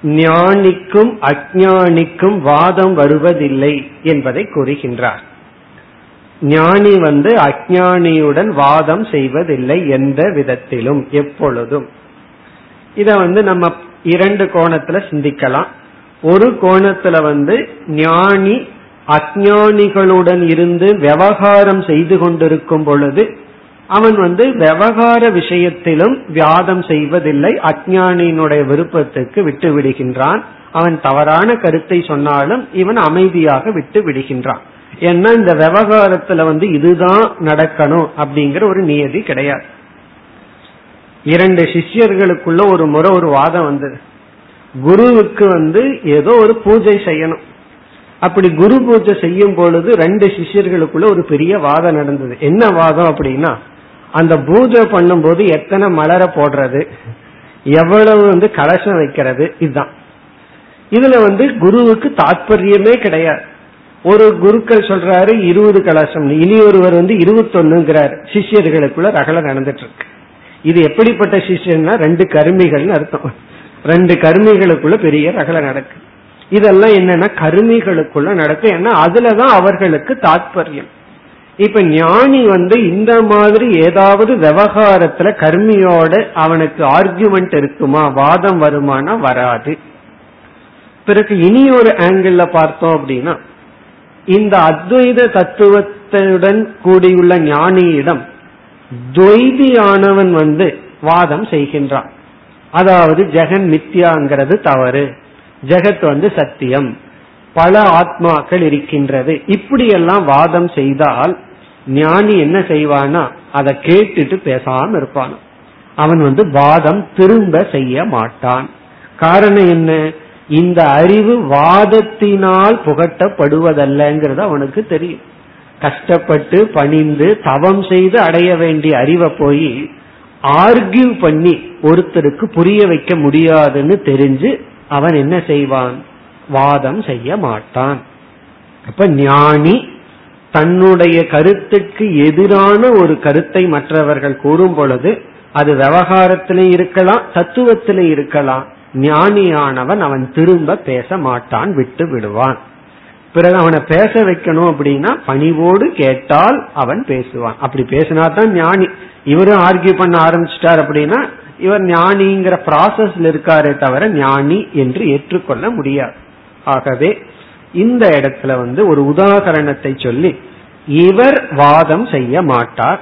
ஞானிக்கும் அஜானிக்கும் வாதம் வருவதில்லை என்பதை கூறுகின்றார் ஞானி வந்து அஜானியுடன் வாதம் செய்வதில்லை எந்த விதத்திலும் எப்பொழுதும். இத வந்து நம்ம இரண்டு கோணத்துல சிந்திக்கலாம். ஒரு கோணத்துல வந்து ஞானி அஜானிகளுடன் இருந்து விவகாரம் செய்து கொண்டிருக்கும் பொழுது அவன் வந்து விவகார விஷயத்திலும் வியாதம் செய்வதில்லை அஜானியினுடைய விருப்பத்துக்கு விட்டு விடுகின்றான் அவன் தவறான கருத்தை சொன்னாலும் இவன் அமைதியாக விட்டு விடுகின்றான் ஏன்னா இந்த விவகாரத்துல வந்து இதுதான் நடக்கணும் அப்படிங்கிற ஒரு நியதி கிடையாது. இரண்டு சிஷ்யர்களுக்குள்ள ஒரு முறை ஒரு வாதம் வந்தது. குருவுக்கு வந்து ஏதோ ஒரு பூஜை செய்யணும். அப்படி குரு பூஜை செய்யும் பொழுது ரெண்டு சிஷ்யர்களுக்குள்ள ஒரு பெரிய வாதம் நடந்தது. என்ன வாதம் அப்படின்னா அந்த பூஜை பண்ணும்போது எத்தனை மலரை போடுறது எவ்வளவு வந்து கலசம் வைக்கிறது இதுதான். இதுல வந்து குருவுக்கு தாற்பயமே கிடையாது. ஒரு குருக்கள் சொல்றாரு இருபது கலசம் இனி ஒருவர் வந்து இருபத்தொன்னுங்கிறார். சிஷியர்களுக்குள்ள ரகல நடந்துட்டு இருக்கு இது எப்படிப்பட்ட சிஷ்யன்னா ரெண்டு கருமிகள்னு அர்த்தம். ரெண்டு கருமிகளுக்குள்ள பெரிய ரகல நடக்கு. இதெல்லாம் என்னன்னா கருமிகளுக்குள்ள நடக்கும். ஏன்னா அதுலதான் அவர்களுக்கு தாத்பரியம். இப்ப ஞானி வந்து இந்த மாதிரி ஏதாவது விவகாரத்துல கர்மியோட அவனுக்கு ஆர்குமெண்ட் இருக்குமா வாதம் வருமானா வராது. பிறகு இனி ஒரு ஆங்கிள் பார்த்தோம் அப்படின்னா இந்த அத்வைத தத்துவத்துடன் கூடியுள்ள ஞானியிடம் துவைதியானவன் வந்து வாதம் செய்கின்றான். அதாவது ஜெகன் மித்யாங்கிறது தவறு. ஜெகத் வந்து சத்தியம். பல ஆத்மாக்கள் இருக்கின்றது. இப்படியெல்லாம் வாதம் செய்தால் ஞானி என்ன செய்வானா? அதை கேட்டுட்டு பேசாம இருப்பான்? அவன் வந்து வாதம் திரும்ப செய்ய மாட்டான். காரணம் என்ன? இந்த அறிவு வாதத்தினால் புகட்டப்படுவதல்லங்கிறது அவனுக்கு தெரியும். கஷ்டப்பட்டு பணிந்து தவம் செய்து அடைய வேண்டிய அறிவை போய் ஆர்கியூ பண்ணி ஒருத்தருக்கு புரிய வைக்க முடியாதுன்னு தெரிஞ்சு அவன் என்ன செய்வான்? வாதம் செய்ய மாட்டான். அப்ப ஞானி தன்னுடைய கருத்துக்கு எதிரான ஒரு கருத்தை மற்றவர்கள் கூறும் பொழுது அது விவகாரத்திலே இருக்கலாம் தத்துவத்திலே இருக்கலாம். ஞானியானவன் அவன் திரும்ப பேச மாட்டான் விட்டு விடுவான். பிறகு அவனை பேச வைக்கணும் அப்படின்னா பணிவோடு கேட்டால் அவன் பேசுவான். அப்படி பேசினா தான் ஞானி. இவரும் ஆர்கியூ பண்ண ஆரம்பிச்சிட்டார் அப்படின்னா இவர் ஞானிங்கிற ப்ராசஸ்ல இருக்காரே தவிர ஞானி என்று ஏற்றுக்கொள்ள முடியாது. ஆகவே இந்த இடத்துல வந்து ஒரு உதாகரணத்தை சொல்லி இவர் வாதம் செய்ய மாட்டார்.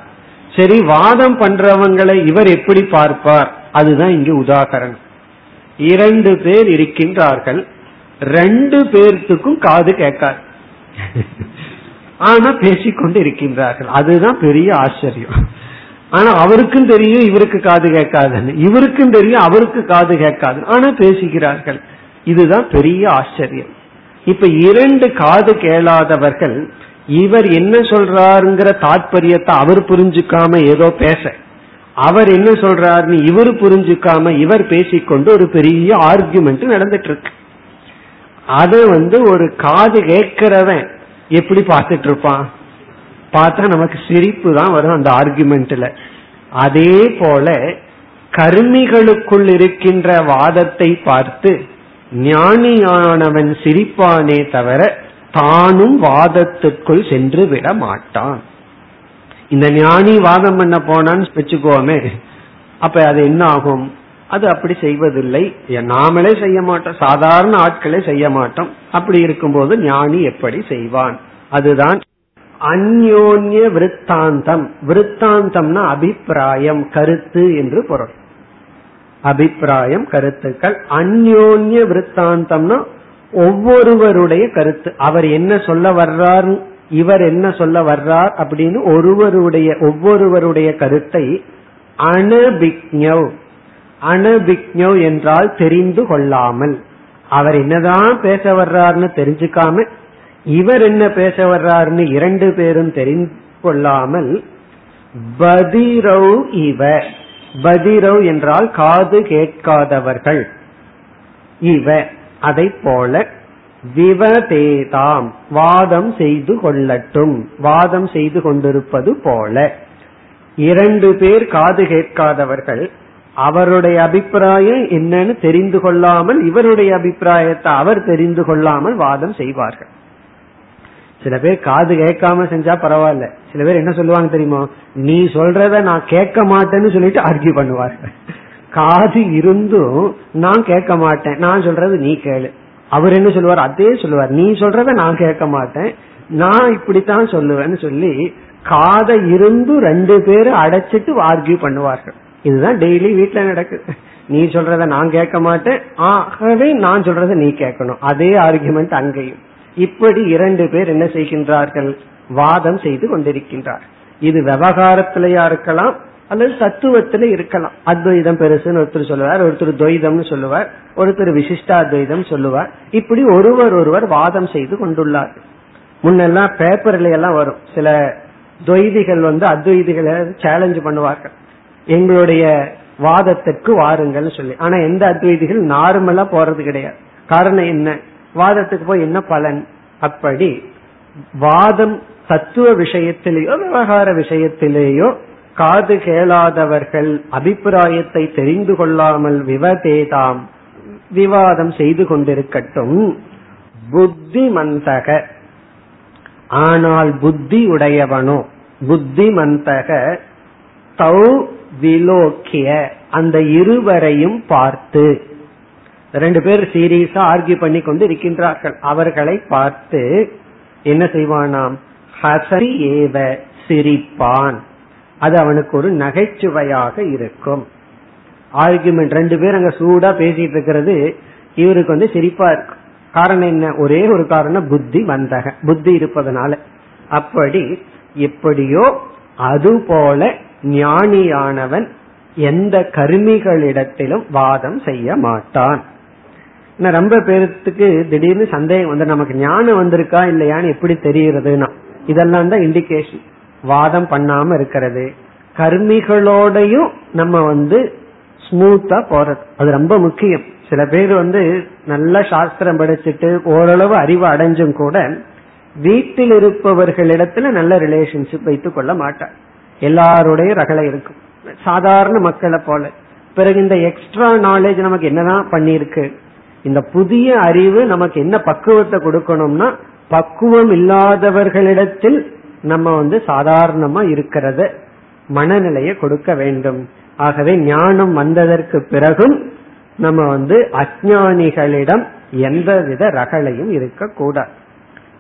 சரி வாதம் பண்றவங்களை இவர் எப்படி பார்ப்பார்? அதுதான் இங்கு உதாகரணம். இரண்டு பேர் இருக்கின்றார்கள். ரெண்டு பேர்த்துக்கும் காது கேட்காது. ஆனா பேசிக்கொண்டு இருக்கின்றார்கள் அதுதான் பெரிய ஆச்சரியம். ஆனா அவருக்கும் தெரியும் இவருக்கு காது கேட்காதுன்னு. இவருக்கும் தெரியும் அவருக்கு காது கேட்காது. ஆனா பேசுகிறார்கள். இதுதான் பெரிய ஆச்சரியம். இப்ப இரண்டு காது கேளாதவர்கள் இவர் என்ன சொல்றாருங்கிற தாற்பயத்தை அவர் புரிஞ்சுக்காம ஏதோ பேச அவர் என்ன சொல்றாருன்னு இவர் புரிஞ்சுக்காம இவர் பேசிக்கொண்டு ஒரு பெரிய ஆர்குமெண்ட் நடந்துட்டு இருக்கு அது வந்து ஒரு காது கேட்கிறவன் எப்படி பார்த்துட்டு இருப்பான் பார்த்தா நமக்கு சிரிப்பு தான் வரும் அந்த ஆர்குமெண்ட்ல அதே போல கர்மிகளுக்குள் இருக்கின்ற வாதத்தை பார்த்து ஞானியானவன் சிரிப்பானே தவிர தானும் வாதத்திற்குள் சென்று விட மாட்டான். இந்த ஞானி வாதம் பண்ண போனான்னு வச்சுக்கோமே அப்ப அது என்ன ஆகும்? அது அப்படி செய்வதில்லை. நாமளே செய்ய மாட்டோம். சாதாரண ஆட்களே செய்ய மாட்டோம். அப்படி இருக்கும்போது ஞானி எப்படி செய்வான்? அதுதான் அந்யோன்ய விருத்தாந்தம். விருத்தாந்தம்னா அபிப்பிராயம் கருத்து என்று பொருள். அபிப்பிராயம் கருத்துக்கள். அந்யோன்ய விருத்தாந்தம்னா ஒவ்வொருவருடைய கருத்து. அவர் என்ன சொல்ல வர்றார்? இவர் என்ன சொல்ல வர்றார் அப்படின்னு ஒருவருடைய ஒவ்வொருவருடைய கருத்தை அணுபிக்ஞவ். அணுபிக்ஞவ் என்றால் தெரிந்து கொள்ளாமல். அவர் என்னதான் பேச வர்றாருன்னு தெரிஞ்சுக்காம இவர் என்ன பேச வர்றாருன்னு இரண்டு பேரும் தெரிந்து கொள்ளாமல் பதிரவ் இவ. பதிரவ் என்றால் காது கேட்காதவர்கள். இவ. அதை போல விவதேதாம் வாதம் செய்து கொள்ளட்டும். வாதம் செய்து கொண்டிருப்பது போல. இரண்டு பேர் காது கேட்காதவர்கள் அவருடைய அபிப்பிராயம் என்னன்னு தெரிந்து கொள்ளாமல் இவருடைய அபிப்பிராயத்தை அவர் தெரிந்து கொள்ளாமல் வாதம் செய்வார்கள். சில பேர் காது கேட்காம செஞ்சா பரவாயில்ல. சில பேர் என்ன சொல்லுவாங்க தெரியுமா? நீ சொல்றத நான் கேட்க மாட்டேன்னு சொல்லிட்டு ஆர்கியூ பண்ணுவார்கள். காது இருந்தும் நான் கேட்க மாட்டேன். நான் சொல்றது நீ கேளு. அவர் என்ன சொல்லுவார்? அதே சொல்லுவார். நீ சொல்றத நான் கேட்க மாட்டேன். நான் இப்படித்தான் சொல்லுவேன்னு சொல்லி காதை இருந்து ரெண்டு பேரும் அடைச்சிட்டு ஆர்கியூ பண்ணுவார்கள். இதுதான் டெய்லி வீட்டுல நடக்குது. நீ சொல்றத நான் கேட்க மாட்டேன். ஆகவே நான் சொல்றத நீ கேட்கணும். அதே ஆர்குமெண்ட் அங்கேயும். இப்படி இரண்டு பேர் என்ன செய்கின்றார்கள்? வாதம் செய்து கொண்டிருக்கின்றார். இது விவகாரத்திலேயா இருக்கலாம் அல்லது தத்துவத்துல இருக்கலாம். அத்வைதம் பெருசுன்னு ஒருத்தர் சொல்லுவார் ஒருத்தர் துவைதம்னு சொல்லுவார் ஒருத்தர் விசிஷ்டாத்வைதம் சொல்லுவார். இப்படி ஒருவர் ஒருவர் வாதம் செய்து கொண்டுள்ளார். முன்னெல்லாம் பேப்பர்ல எல்லாம் வரும். சில துவைதிகள் வந்து அத்வைதிகளை சேலஞ்சு பண்ணுவார்கள். எங்களுடைய வாதத்திற்கு வாருங்கள் சொல்லி. ஆனா எந்த அத்வைதிகள் நார்மலா போறது கிடையாது. காரணம் என்ன? வாதத்துக்கு போய் என்ன பலன்? அப்படி வாதம் தத்துவ விஷயத்திலேயோ விவகார விஷயத்திலேயோ காது கேளாதவர்கள் அபிப்பிராயத்தை தெரிந்து கொள்ளாமல் விவதேதாம் விவாதம் செய்து கொண்டிருக்கட்டும். புத்தி மந்தக. ஆனால் புத்தி உடையவனோ புத்தி மந்தக. தௌ விலோக்கிய. அந்த இருவரையும் பார்த்து. ரெண்டு பேர் சீரியஸா ஆர்கியூ பண்ணி கொண்டு இருக்கின்றார்கள். அவர்களை பார்த்து என்ன செய்வானாம்? ஹசரி ஏவ சிரிப்பான். அது அவனுக்கு ஒரு நகைச்சுவையாக இருக்கும். ஆர்குமெண்ட் ரெண்டு பேர் அங்க சூடா பேசிட்டு இருக்கிறது இவருக்கு வந்து சிரிப்பா இருக்கும் காரணம் என்ன? ஒரே ஒரு காரணம் புத்தி வந்தக புத்தி இருப்பதனால. அப்படி எப்படியோ அது போல ஞானியானவன் எந்த கருமிகளிடத்திலும் வாதம் செய்ய மாட்டான். ரொம்ப பேருக்கு திடீர்னு சந்தேகம் வந்து நமக்கு ஞானம் வந்திருக்கா இல்லையான்னு எப்படி தெரியறதுன்னா இதெல்லாம் தான் இண்டிகேஷன் வாதம் பண்ணாம இருக்கிறது. கர்மிகளோடையும் நம்ம வந்து ஸ்மூத்தா போறது. அது ரொம்ப முக்கியம். சில பேர் வந்து நல்ல சாஸ்திரம் படிச்சுட்டு ஓரளவு அறிவு அடைஞ்சும் கூட வீட்டில் இருப்பவர்களிடத்துல நல்ல ரிலேஷன்ஷிப் வைத்துக் கொள்ள மாட்டார். எல்லாருடைய ரகலை இருக்கும். சாதாரண மக்களை போல. பிறகு இந்த எக்ஸ்ட்ரா நாலேஜ் நமக்கு என்னதான் பண்ணிருக்கு இந்த புதிய அறிவு நமக்கு என்ன பக்குவத்தை கொடுக்கணும்னா பக்குவம் இல்லாதவர்களிடத்தில் நம்ம வந்து சாதாரணமா இருக்கிறத மனநிலையை கொடுக்க வேண்டும். ஆகவே ஞானம் வந்ததற்கு பிறகும் நம்ம வந்து அஜானிகளிடம் எந்தவித ரகலையும் இருக்கக்கூடாது.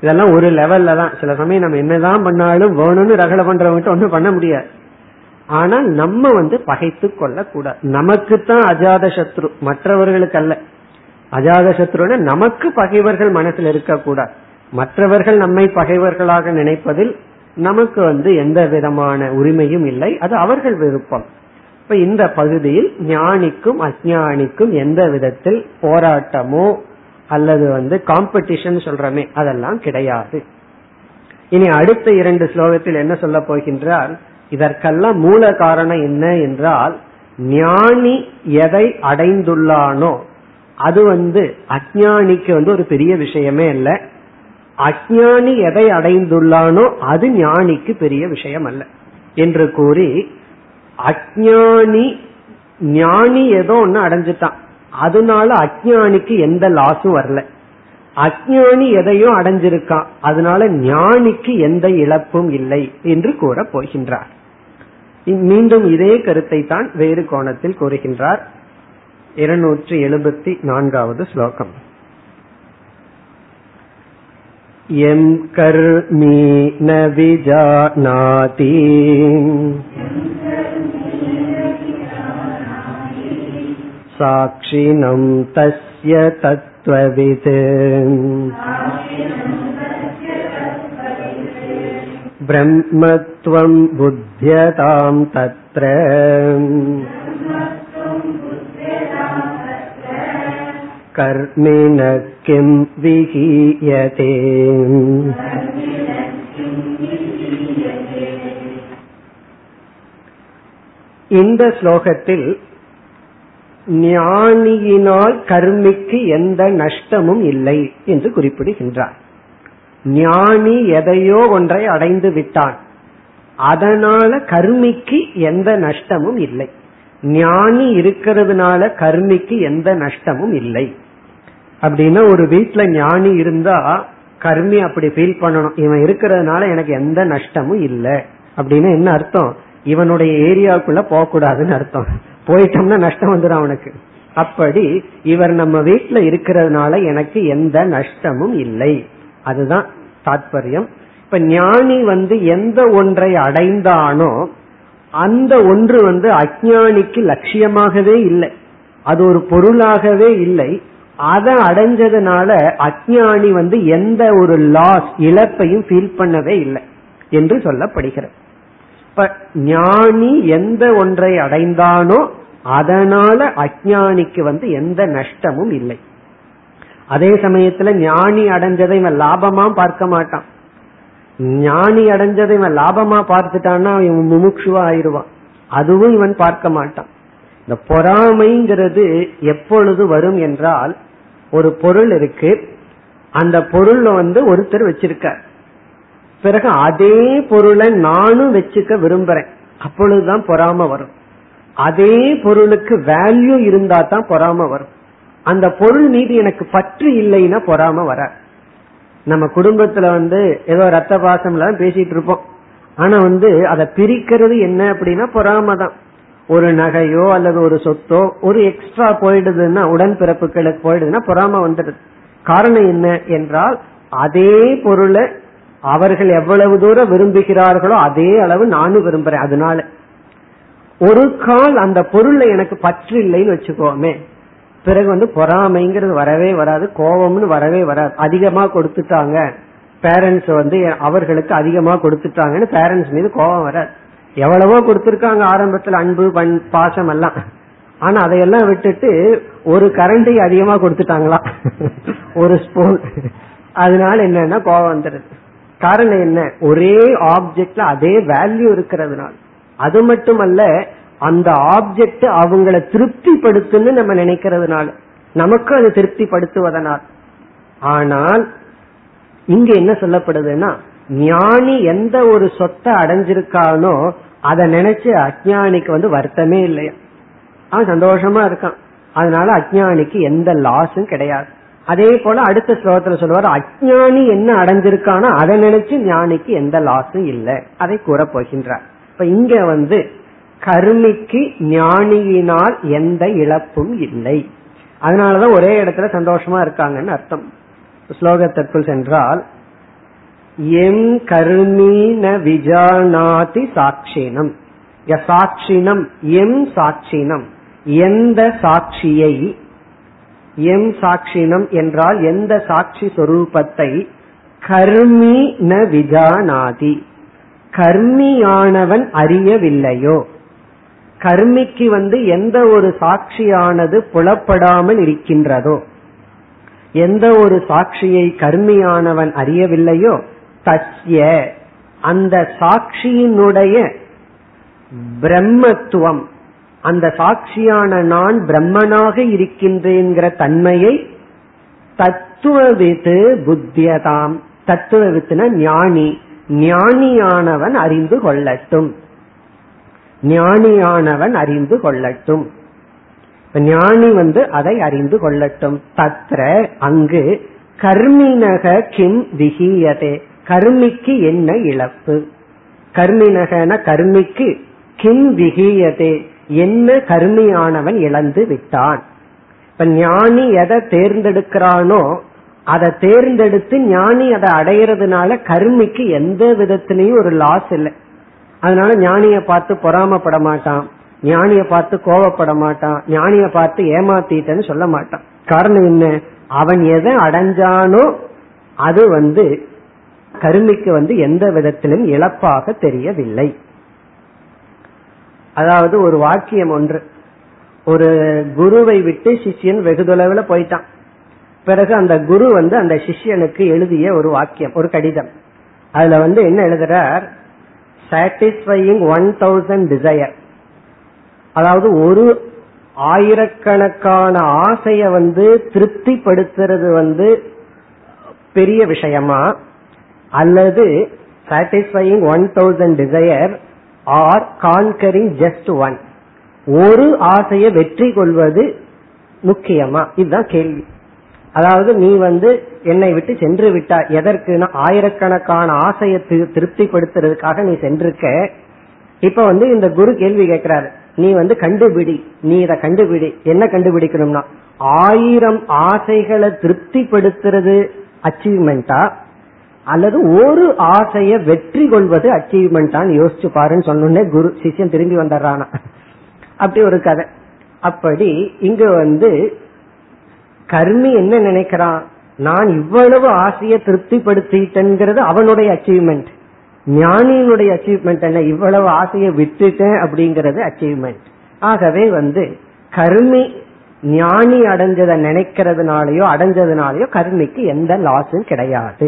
இதெல்லாம் ஒரு லெவல்ல தான். சில சமயம் நம்ம என்னதான் பண்ணாலும் வேணும்னு ரகலை பண்றவங்க ஒன்றும் பண்ண முடியாது. ஆனா நம்ம வந்து பகைத்து கொள்ள கூடாது நமக்கு தான் அஜாத சத்ரு மற்றவர்களுக்கு அல்ல அஜாத சத்ருன நமக்கு பகைவர்கள் மனசில் இருக்கக்கூடாது. மற்றவர்கள் நம்மை பகைவர்களாக நினைப்பதில் நமக்கு வந்து எந்த விதமான உரிமையும் இல்லை. அது அவர்கள் விருப்பம். இப்ப இந்த பகுதியில் ஞானிக்கும் அஜானிக்கும் எந்த விதத்தில் போராட்டமோ அல்லது வந்து காம்படிஷன் சொல்றமே அதெல்லாம் கிடையாது. இனி அடுத்த இரண்டு ஸ்லோகத்தில் என்ன சொல்ல போகின்றார்? இதற்கெல்லாம் மூல காரணம் என்ன என்றால் ஞானி எதை அடைந்துள்ளானோ அது வந்து அஜானிக்கு வந்து ஒரு பெரிய விஷயமே இல்லை. அஜானி எதை அடைந்துள்ளானோ அது ஞானிக்கு பெரிய விஷயம் அல்ல என்று கூறி அஜானி ஞானி ஏதோ ஒன்னு அடைஞ்சிட்டான். அதனால அஜானிக்கு எந்த லாஸும் வரல. அஜானி எதையோ அடைஞ்சிருக்கான். அதனால ஞானிக்கு எந்த இழப்பும் இல்லை என்று கூற போகின்றார். மீண்டும் இதே கருத்தை தான் வேறு கோணத்தில் கூறுகின்றார். இருநூற்றி எழுபத்தி நான்காவது ஸ்லோகம். यं कर्मी न विजानाति साक्षिणं तस्य तत्त्ववित् ब्रह्मत्वं बुध्यतां तत्र कर्मिण किं विहीयते இந்த ஸ்லோகத்தில் ஞானியினால் கர்மிக்கு எந்த நஷ்டமும் இல்லை என்று குறிப்பிடுகின்றார் ஞானி எதையோ ஒன்றை அடைந்து விட்டான் அதனால கர்மிக்கு எந்த நஷ்டமும் இல்லை ஞானி இருக்கிறதுனால கர்மிக்கு எந்த நஷ்டமும் இல்லை அப்படின்னா ஒரு வீட்டுல ஞானி இருந்தா கர்மி அப்படி ஃபீல் பண்ணணும். இவன் இருக்கிறதுனால எனக்கு எந்த நஷ்டமும் இல்லை. அப்படின்னு என்ன அர்த்தம்? இவனுடைய ஏரியாவுக்குள்ள போக கூடாதுன்னு அர்த்தம். போயிட்டோம்னா நஷ்டம் வந்துடும் அவனுக்கு. அப்படி இவர் நம்ம வீட்டுல இருக்கிறதுனால எனக்கு எந்த நஷ்டமும் இல்லை. அதுதான் தாத்பரியம். இப்ப ஞானி வந்து எந்த ஒன்றை அடைந்தானோ அந்த ஒன்று வந்து அஜானிக்கு லட்சியமாகவே இல்லை. அது ஒரு பொருளாகவே இல்லை. அதை அடைஞ்சதுனால அஜானி வந்து எந்த ஒரு லாஸ் இழப்பையும் ஃபீல் பண்ணவே இல்லை என்று சொல்லப்படுகிறது. இப்ப ஞானி எந்த ஒன்றை அடைந்தானோ அதனால அஜானிக்கு வந்து எந்த நஷ்டமும் இல்லை. அதே சமயத்துல ஞானி அடைஞ்சதை இவன் லாபமா பார்க்க மாட்டான். ஞானி அடைஞ்சதை இவன் லாபமா பார்த்துட்டான்னா இவன் முமுட்சுவா ஆயிடுவான். அதுவும் இவன் பார்க்க மாட்டான். இந்த பொறாமைங்கிறது எப்பொழுது வரும் என்றால் ஒரு பொருள் இருக்கு. அந்த பொருள் வந்து ஒருத்தர் வச்சிருக்கார். பிறகு அதே பொருளை நானும் வச்சுக்க விரும்புறேன். அப்பொழுதுதான் பொறாம வரும். அதே பொருளுக்கு வேல்யூ இருந்தா தான் பொறாம வரும். அந்த பொருள் மீது எனக்கு பற்று இல்லைன்னா பொறாம வர நம்ம குடும்பத்துல வந்து ஏதோ ரத்த பாசம்ல பேசிட்டு இருப்போம். ஆனா வந்து அதை பிரிக்கிறது என்ன அப்படின்னா பொறாம தான் ஒரு நகையோ அல்லது ஒரு சொத்தோ ஒரு எக்ஸ்ட்ரா போயிடுதுன்னா உடன்பிறப்புகளுக்கு போயிடுதுன்னா பொறாம வந்துடுது காரணம் என்ன என்றால் அதே பொருளை அவர்கள் எவ்வளவு தூரம் விரும்புகிறார்களோ அதே அளவு நானும் விரும்புறேன். அதனால ஒரு கால் அந்த பொருள்ல எனக்கு பற்று இல்லைன்னு வச்சுக்கோமே. பிறகு வந்து பொறாமைங்கிறது வரவே வராது கோபம்னு வரவே வராது. அதிகமா கொடுத்துட்டாங்க. பேரண்ட்ஸ் வந்து அவர்களுக்கு அதிகமா கொடுத்துட்டாங்கன்னு பேரண்ட்ஸ் மீது கோபம் வராது. எவ்வளவோ கொடுத்திருக்காங்க ஆரம்பத்துல அன்பு பண் பாசம் எல்லாம். ஆனா அதையெல்லாம் விட்டுட்டு ஒரு கரண்டி அதிகமா கொடுத்துட்டாங்களா? ஒரு ஸ்பூன் அதனால என்னன்னா கோபம் வந்துடுது காரணம் என்ன? ஒரே ஆப்ஜெக்ட்ல அதே வேல்யூ இருக்கிறதுனால. அது மட்டுமல்ல அந்த ஆப்ஜெக்ட் அவங்கள திருப்திப்படுத்துன்னு நம்ம நினைக்கிறதுனால. நமக்கு அது திருப்திப்படுத்துவதனால். ஆனால் இங்க என்ன சொல்லப்படுதுன்னா ஞானி எந்த ஒரு சொத்தை அடைஞ்சிருக்கானோ அதை நினைச்சு அஜானிக்கு வந்து வருத்தமே இல்லையா? அவன் சந்தோஷமா இருக்கான். அதனால அஜானிக்கு எந்த லாஸும் கிடையாது. அதே போல அடுத்த ஸ்லோகத்துல சொல்லுவார் அஜானி என்ன அடைஞ்சிருக்கானோ அதை நினைச்சு ஞானிக்கு எந்த லாஸும் இல்லை. அதை கூற போகின்றார். இப்ப இங்க வந்து கருமிக்கு ஞானியினால் எந்த இழப்பும் இல்லை. அதனாலதான் ஒரே இடத்துல சந்தோஷமா இருக்காங்கன்னு அர்த்தம். ஸ்லோகத்திற்குள் சென்றால் எம் கர்மீன விஜானாதி சாட்சினம். சாட்சினம் எம் சாட்சினம் எந்த சாட்சியை? எம் சாட்சினம் என்றால் எந்த சாட்சி சொரூபத்தை? கர்மி ந விஜானாதி. கர்மியானவன் அறியவில்லையோ? கர்மிக்கு வந்து எந்த ஒரு சாட்சியானது புலப்படாமல் இருக்கின்றதோ? எந்த ஒரு சாட்சியை கர்மியானவன் அறியவில்லையோ? தத்ய. அந்த சாட்சியினுடைய பிரம்மத்துவம். அந்த சாட்சியான நான் பிரம்மனாக இருக்கின்றேங்கிற தன்மையை தத்துவவித்து புத்தியதாம். தத்துவவித்துன ஞானி. ஞானியானவன் அறிந்து கொள்ளட்டும். ஞானியானவன் அறிந்து கொள்ளட்டும். ஞானி வந்து அதை அறிந்து கொள்ளட்டும். தத்ர அங்கு கர்மினக கிம் விகியதே கர்மிக்கு என்ன இழப்பு? கர்மினகன கர்மிக்கு கிம் விகியதே. என்ன கர்மியானவன் இழந்து விட்டான்? இப்ப ஞானி எதை தேர்ந்தெடுக்கிறானோ அதை தேர்ந்தெடுத்து ஞானி அதை அடையிறதுனால கர்மிக்கு எந்த விதத்திலையும் ஒரு லாஸ் இல்லை. அதனால ஞானிய பார்த்து பொறாமப்பட மாட்டான். ஞானிய பார்த்து கோவப்பட மாட்டான். ஞானிய பார்த்து ஏமாத்திட்டேன்னு சொல்ல மாட்டான். காரணம் என்ன? அவன் எதை அடைஞ்சானோ அது வந்து கருமிக்கு வந்து எந்த விதத்திலும் இழப்பாக தெரியவில்லை. அதாவது ஒரு வாக்கியம் ஒன்று. ஒரு குருவை விட்டு சிஷ்யன் வெகு தொலைவில் போயிட்டான். பிறகு அந்த குரு வந்து அந்த சிஷ்யனுக்கு எழுதிய ஒரு வாக்கியம் ஒரு கடிதம். அதுல வந்து என்ன எழுதுறார்? சாட்டிஸ்ஃபையிங் ஒன் தௌசண்ட் டிசையர் அதாவது ஒரு ஆயிரக்கணக்கான ஆசைய வந்து திருப்திப்படுத்துறது வந்து பெரிய விஷயமா? அல்லது satisfying one thousand desire or conquering just one ஒரு ஆசையை வெற்றி கொள்வது முக்கியமா? இதுதான் கேள்வி. அதாவது நீ வந்து என்னை விட்டு சென்று விட்டா எதற்குனா ஆயிரக்கணக்கான ஆசையை திருப்திப்படுத்துறதுக்காக நீ சென்றிருக்க. இப்ப வந்து இந்த குரு கேள்வி கேட்கிறாரு. நீ வந்து கண்டுபிடி. நீ இதை கண்டுபிடி. என்ன கண்டுபிடிக்கணும்னா? ஆயிரம் ஆசைகளை திருப்திப்படுத்துறது அச்சீவ்மெண்டா அல்லது ஒரு ஆசைய வெற்றி கொள்வது அச்சீவ்மெண்ட் யோசிச்சு பாருன்னு சொன்னோடனே குரு சிஷ்யன் திரும்பி வந்துடுறானா? அப்படி ஒரு கதை. அப்படி இங்க வந்து கர்மி என்ன நினைக்கிறான்? நான் இவ்வளவு ஆசையை திருப்திப்படுத்திட்டேங்கிறது அவனுடைய அச்சீவ்மெண்ட் ஞானியினுடைய அச்சீவ்மெண்ட் என்ன இவ்வளவு ஆசையை விட்டுட்டேன் அப்படிங்கறது அச்சீவ்மெண்ட் ஆகவே வந்து கர்மி ஞானி அடைஞ்சதை நினைக்கிறதுனாலயோ அடைஞ்சதுனாலயோ கர்மிக்கு எந்த லாஸும் கிடையாது.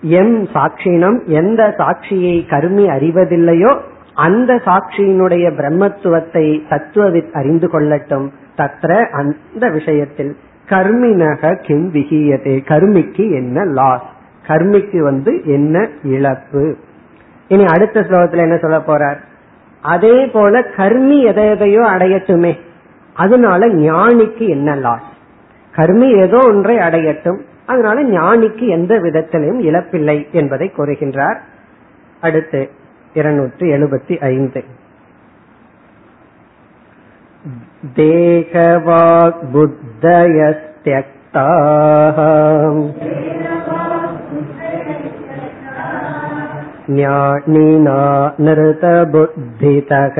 எம் சாட்சினம் எந்த சாட்சியை கருமி அறிவதில்லையோ அந்த சாட்சியினுடைய பிரம்மத்துவத்தை தத்துவவித் அறிந்து கொள்ளட்டும். தத்ர அந்த விஷயத்தில் கர்மினக கிம் விகியதே கர்மிக்கு என்ன லாஸ் கர்மிக்கு வந்து என்ன இழப்பு? இனி அடுத்த ஸ்லோகத்துல என்ன சொல்ல போறார்? அதே போல கர்மி எதை எதையோ அடையட்டுமே அதனால ஞானிக்கு என்ன லாஸ் கர்மி ஏதோ ஒன்றை அடையட்டும். அதனால ஞானிக்கு எந்த விதத்திலையும் இழப்பில்லை என்பதை கூறுகின்றார் அடுத்து இருநூற்றி எழுபத்தி ஐந்து देहवाग् बुद्धयस्त्यक्ताः ज्ञानिना नृतबुद्धितः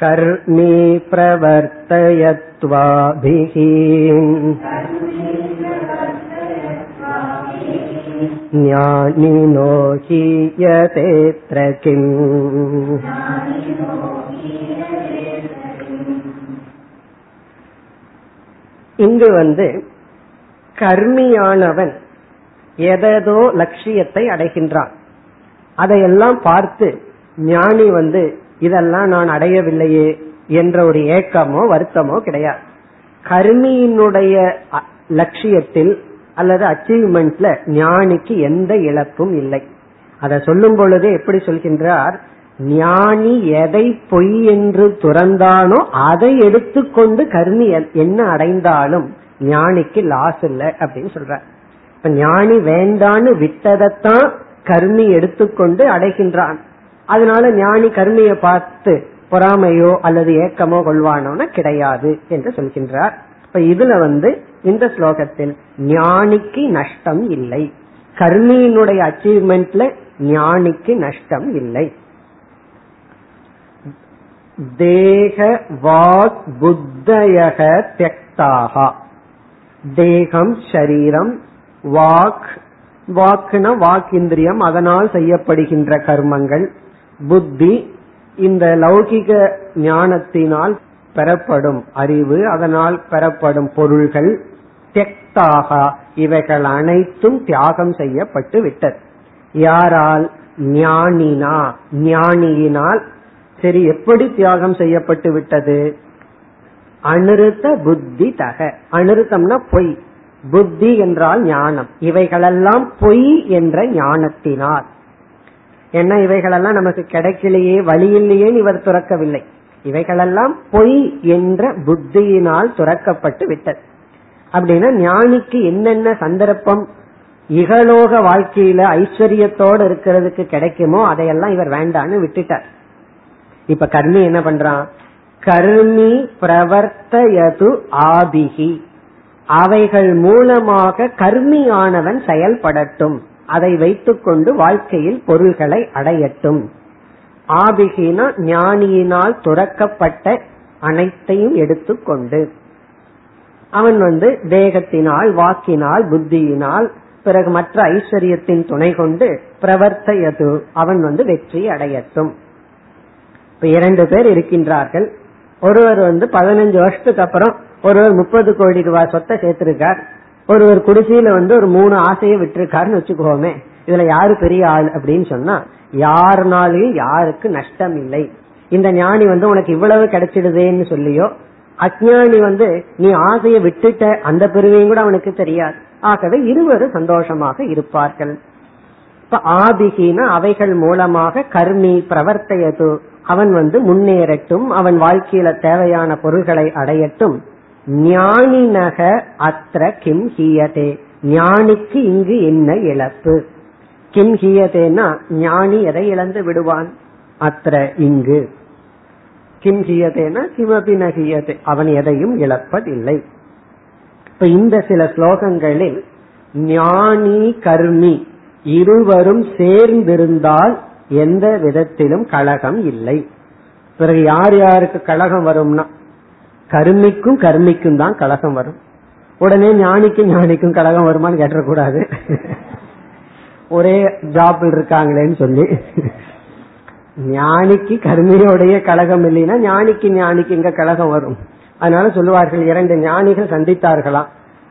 कर्मी प्रवर्तयत्वाभिः ज्ञानिनो हीयतेऽत्र किम् இங்கு வந்து கர்மியானவன் எதோ லட்சியத்தை அடைகின்றான் அதையெல்லாம் பார்த்து ஞானி வந்து இதெல்லாம் நான் அடையவில்லையே என்ற ஒரு ஏக்கமோ வருத்தமோ கிடையாது. கர்மியினுடைய லட்சியத்தில் அல்லது அச்சீவ்மெண்ட்ல ஞானிக்கு எந்த இழப்பும் இல்லை. அதை சொல்லும் பொழுது எப்படி சொல்கின்றார்? ஞானி எதை பொய் என்று துறந்தானோ அதை எடுத்துக்கொண்டு கர்மி என்ன அடைந்தாலும் ஞானிக்கு லாஸ் இல்லை அப்படின்னு சொல்ற இப்ப ஞானி வேண்டான்னு விட்டதைத்தான் கர்மி எடுத்துக்கொண்டு அடைகின்றான். அதனால ஞானி கர்மியை பார்த்து பொறாமையோ அல்லது ஏக்கமோ கொள்வானோன கிடையாது என்று சொல்கின்றார். இப்ப இதுல வந்து இந்த ஸ்லோகத்தில் ஞானிக்கு நஷ்டம் இல்லை. கர்மியினுடைய அச்சீவ்மெண்ட்ல ஞானிக்கு நஷ்டம் இல்லை. தேக வாக் புத்தயக தெக்தாகா தேகம் சரீரம் வாக் வாக்குன வாக் இந்திரியம் அதனால் செய்யப்படுகின்ற கர்மங்கள். புத்தி இந்த லௌகிக ஞானத்தினால் பெறப்படும் அறிவு அதனால் பெறப்படும் பொருள்கள் தியக்தாக இவைகள் அனைத்தும் தியாகம் செய்யப்பட்டு விட்டது. யாரால்? ஞானினா ஞானியினால் சரி எப்படி தியாகம் செய்யப்பட்டு விட்டது? அனிருத்த புத்தி தக. அனிருத்தம்னா பொய். புத்தி என்றால் ஞானம். இவைகளெல்லாம் பொய் என்ற ஞானத்தினால். ஏன்னா இவைகளெல்லாம் நமக்கு கிடைக்கலையே வழியில்லையே இவர் துறக்கவில்லை. இவைகளெல்லாம் பொய் என்ற புத்தியினால் துறக்கப்பட்டு விட்டது. அப்படின்னா ஞானிக்கு என்னென்ன சந்தர்ப்பம் இகலோக வாழ்க்கையில ஐஸ்வர்யத்தோடு இருக்கிறதுக்கு கிடைக்குமோ அதையெல்லாம் இவர் வேண்டான்னு விட்டுட்டார். இப்ப கர்மி என்ன பண்றான்? கர்மி பிரவர்த்தயது ஆபிகி. அவைகள் மூலமாக கர்மியானவன் செயல்படட்டும். அதை வைத்துக்கொண்டு வாழ்க்கையில் பொருள்களை அடையட்டும். ஆபிகினா ஞானியினால் துறக்கப்பட்ட அனைத்தையும் எடுத்துக்கொண்டு அவன் வந்து தேகத்தினால் வாக்கினால் புத்தியினால் பிறகு மற்ற ஐஸ்வர்யத்தின் துணை கொண்டு பிரவர்த்தையது. அவன் வந்து வெற்றி அடையட்டும். இப்ப இரண்டு பேர் இருக்கின்றார்கள். ஒருவர் வந்து பதினஞ்சு வருஷத்துக்கு அப்புறம் ஒருவர் முப்பது கோடி ரூபாய் சொத்தை சேர்த்திருக்கார். ஒருவர் குடிசையில வந்து ஒரு மூணு ஆசையை விட்டுருக்காருன்னு வச்சுக்கோமே. இதுல யாரு பெரிய ஆள் அப்படின்னு சொன்னா யாருனாலையும் யாருக்கு நஷ்டம் இல்லை. இந்த ஞானி வந்து உனக்கு இவ்வளவு கிடைச்சிடுதேன்னு சொல்லியோ அஜானி வந்து நீ ஆசையை விட்டுட்ட அந்த பெருமையும் கூட அவனுக்கு தெரியாது. ஆகவே இருவரும் சந்தோஷமாக இருப்பார்கள். இப்ப ஆபிகின அவைகள் மூலமாக கர்மி பிரவர்த்தையது. அவன் வந்து முன்னேறட்டும் அவன் வாழ்க்கையில தேவையான பொருள்களை அடையட்டும். ஞானினக அத்திர கிம் ஹீயதே. ஞானிக்கு இங்கு என்ன இழப்பு? கிம் ஹீயதேனா ஞானி எதை இழந்து விடுவான்? அத்திர இங்கு. கிம் ஹியதேனா கிமபி நகியதே அவன் எதையும் இழப்பதில்லை. இப்ப இந்த சில ஸ்லோகங்களில் ஞானி கர்மி இருவரும் சேர்ந்திருந்தால் எந்த விதத்திலும் கழகம் இல்லை. பிறகு யார் யாருக்கு கழகம் வரும்னா கருமிக்கும் கர்மிக்கும் தான் கழகம் வரும். உடனே ஞானிக்கும் ஞானிக்கும் கழகம் வருமானு கேட்டக்கூடாது ஒரே ஜாப் இருக்காங்களேன்னு சொல்லி. ஞானிக்கு கருமையோடைய கழகம் இல்லைன்னா ஞானிக்கு ஞானிக்கு இங்க கழகம் வரும். அதனால சொல்லுவார்கள் இரண்டு ஞானிகள் சந்தித்தார்களாம்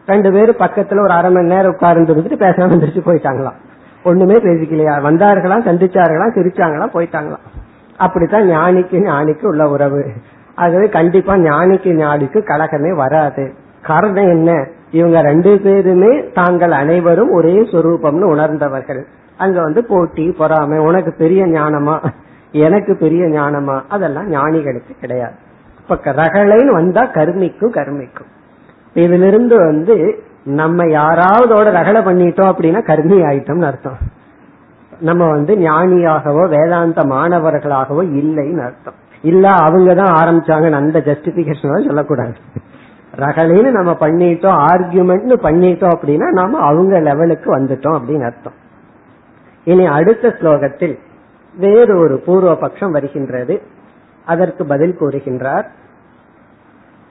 ரெண்டு பேரும் பக்கத்துல ஒரு அரை மணி நேரம் உட்கார்ந்து இருந்துட்டு பேசாம எந்திரிச்சு போயிட்டாங்களாம். ஒண்ணுமே பேசிக்கலையா? வந்தார்களாம் சந்திச்சார்களாம் சிரிச்சாங்களாம் போயிட்டாங்களாம் அப்படித்தான் ஞானிக்கு ஞானிக்கு உள்ள உறவு. ஆகவே கண்டிப்பா ஞானிக்கு ஞானிக்கு கழகமே வராது. காரணம் என்ன? இவங்க ரெண்டு பேருமே தாங்கள் அனைவரும் ஒரே சொரூபம்னு உணர்ந்தவர்கள். அங்க வந்து போட்டி பொறாமை உனக்கு பெரிய ஞானமா? எனக்கு பெரிய ஞானமா? அதெல்லாம் ஞானிகளுக்கு கிடையாது. இப்ப ரகளைன்னு வந்தா கருமிக்கும் கருமிக்கும். இதிலிருந்து வந்து நம்ம யாராவதோட ரகலை பண்ணிட்டோம் அப்படின்னா கருமி ஆயிட்டோம்னு அர்த்தம். நம்ம வந்து ஞானியாகவோ வேதாந்த மாணவர்களாகவோ இல்லைன்னு அர்த்தம். இல்ல அவங்க தான் ஆரம்பிச்சாங்கன்னு அந்த ஜஸ்டிபிகேஷன் சொல்லக்கூடாது. ரகலைன்னு நம்ம பண்ணிட்டோம் ஆர்குமெண்ட்னு பண்ணிட்டோம் அப்படின்னா நாம அவங்க லெவலுக்கு வந்துட்டோம் அப்படின்னு அர்த்தம். இனி அடுத்த ஸ்லோகத்தில் வேறு ஒரு பூர்வ பட்சம் வருகின்றது. அதற்கு பதில் கூறுகின்றார்.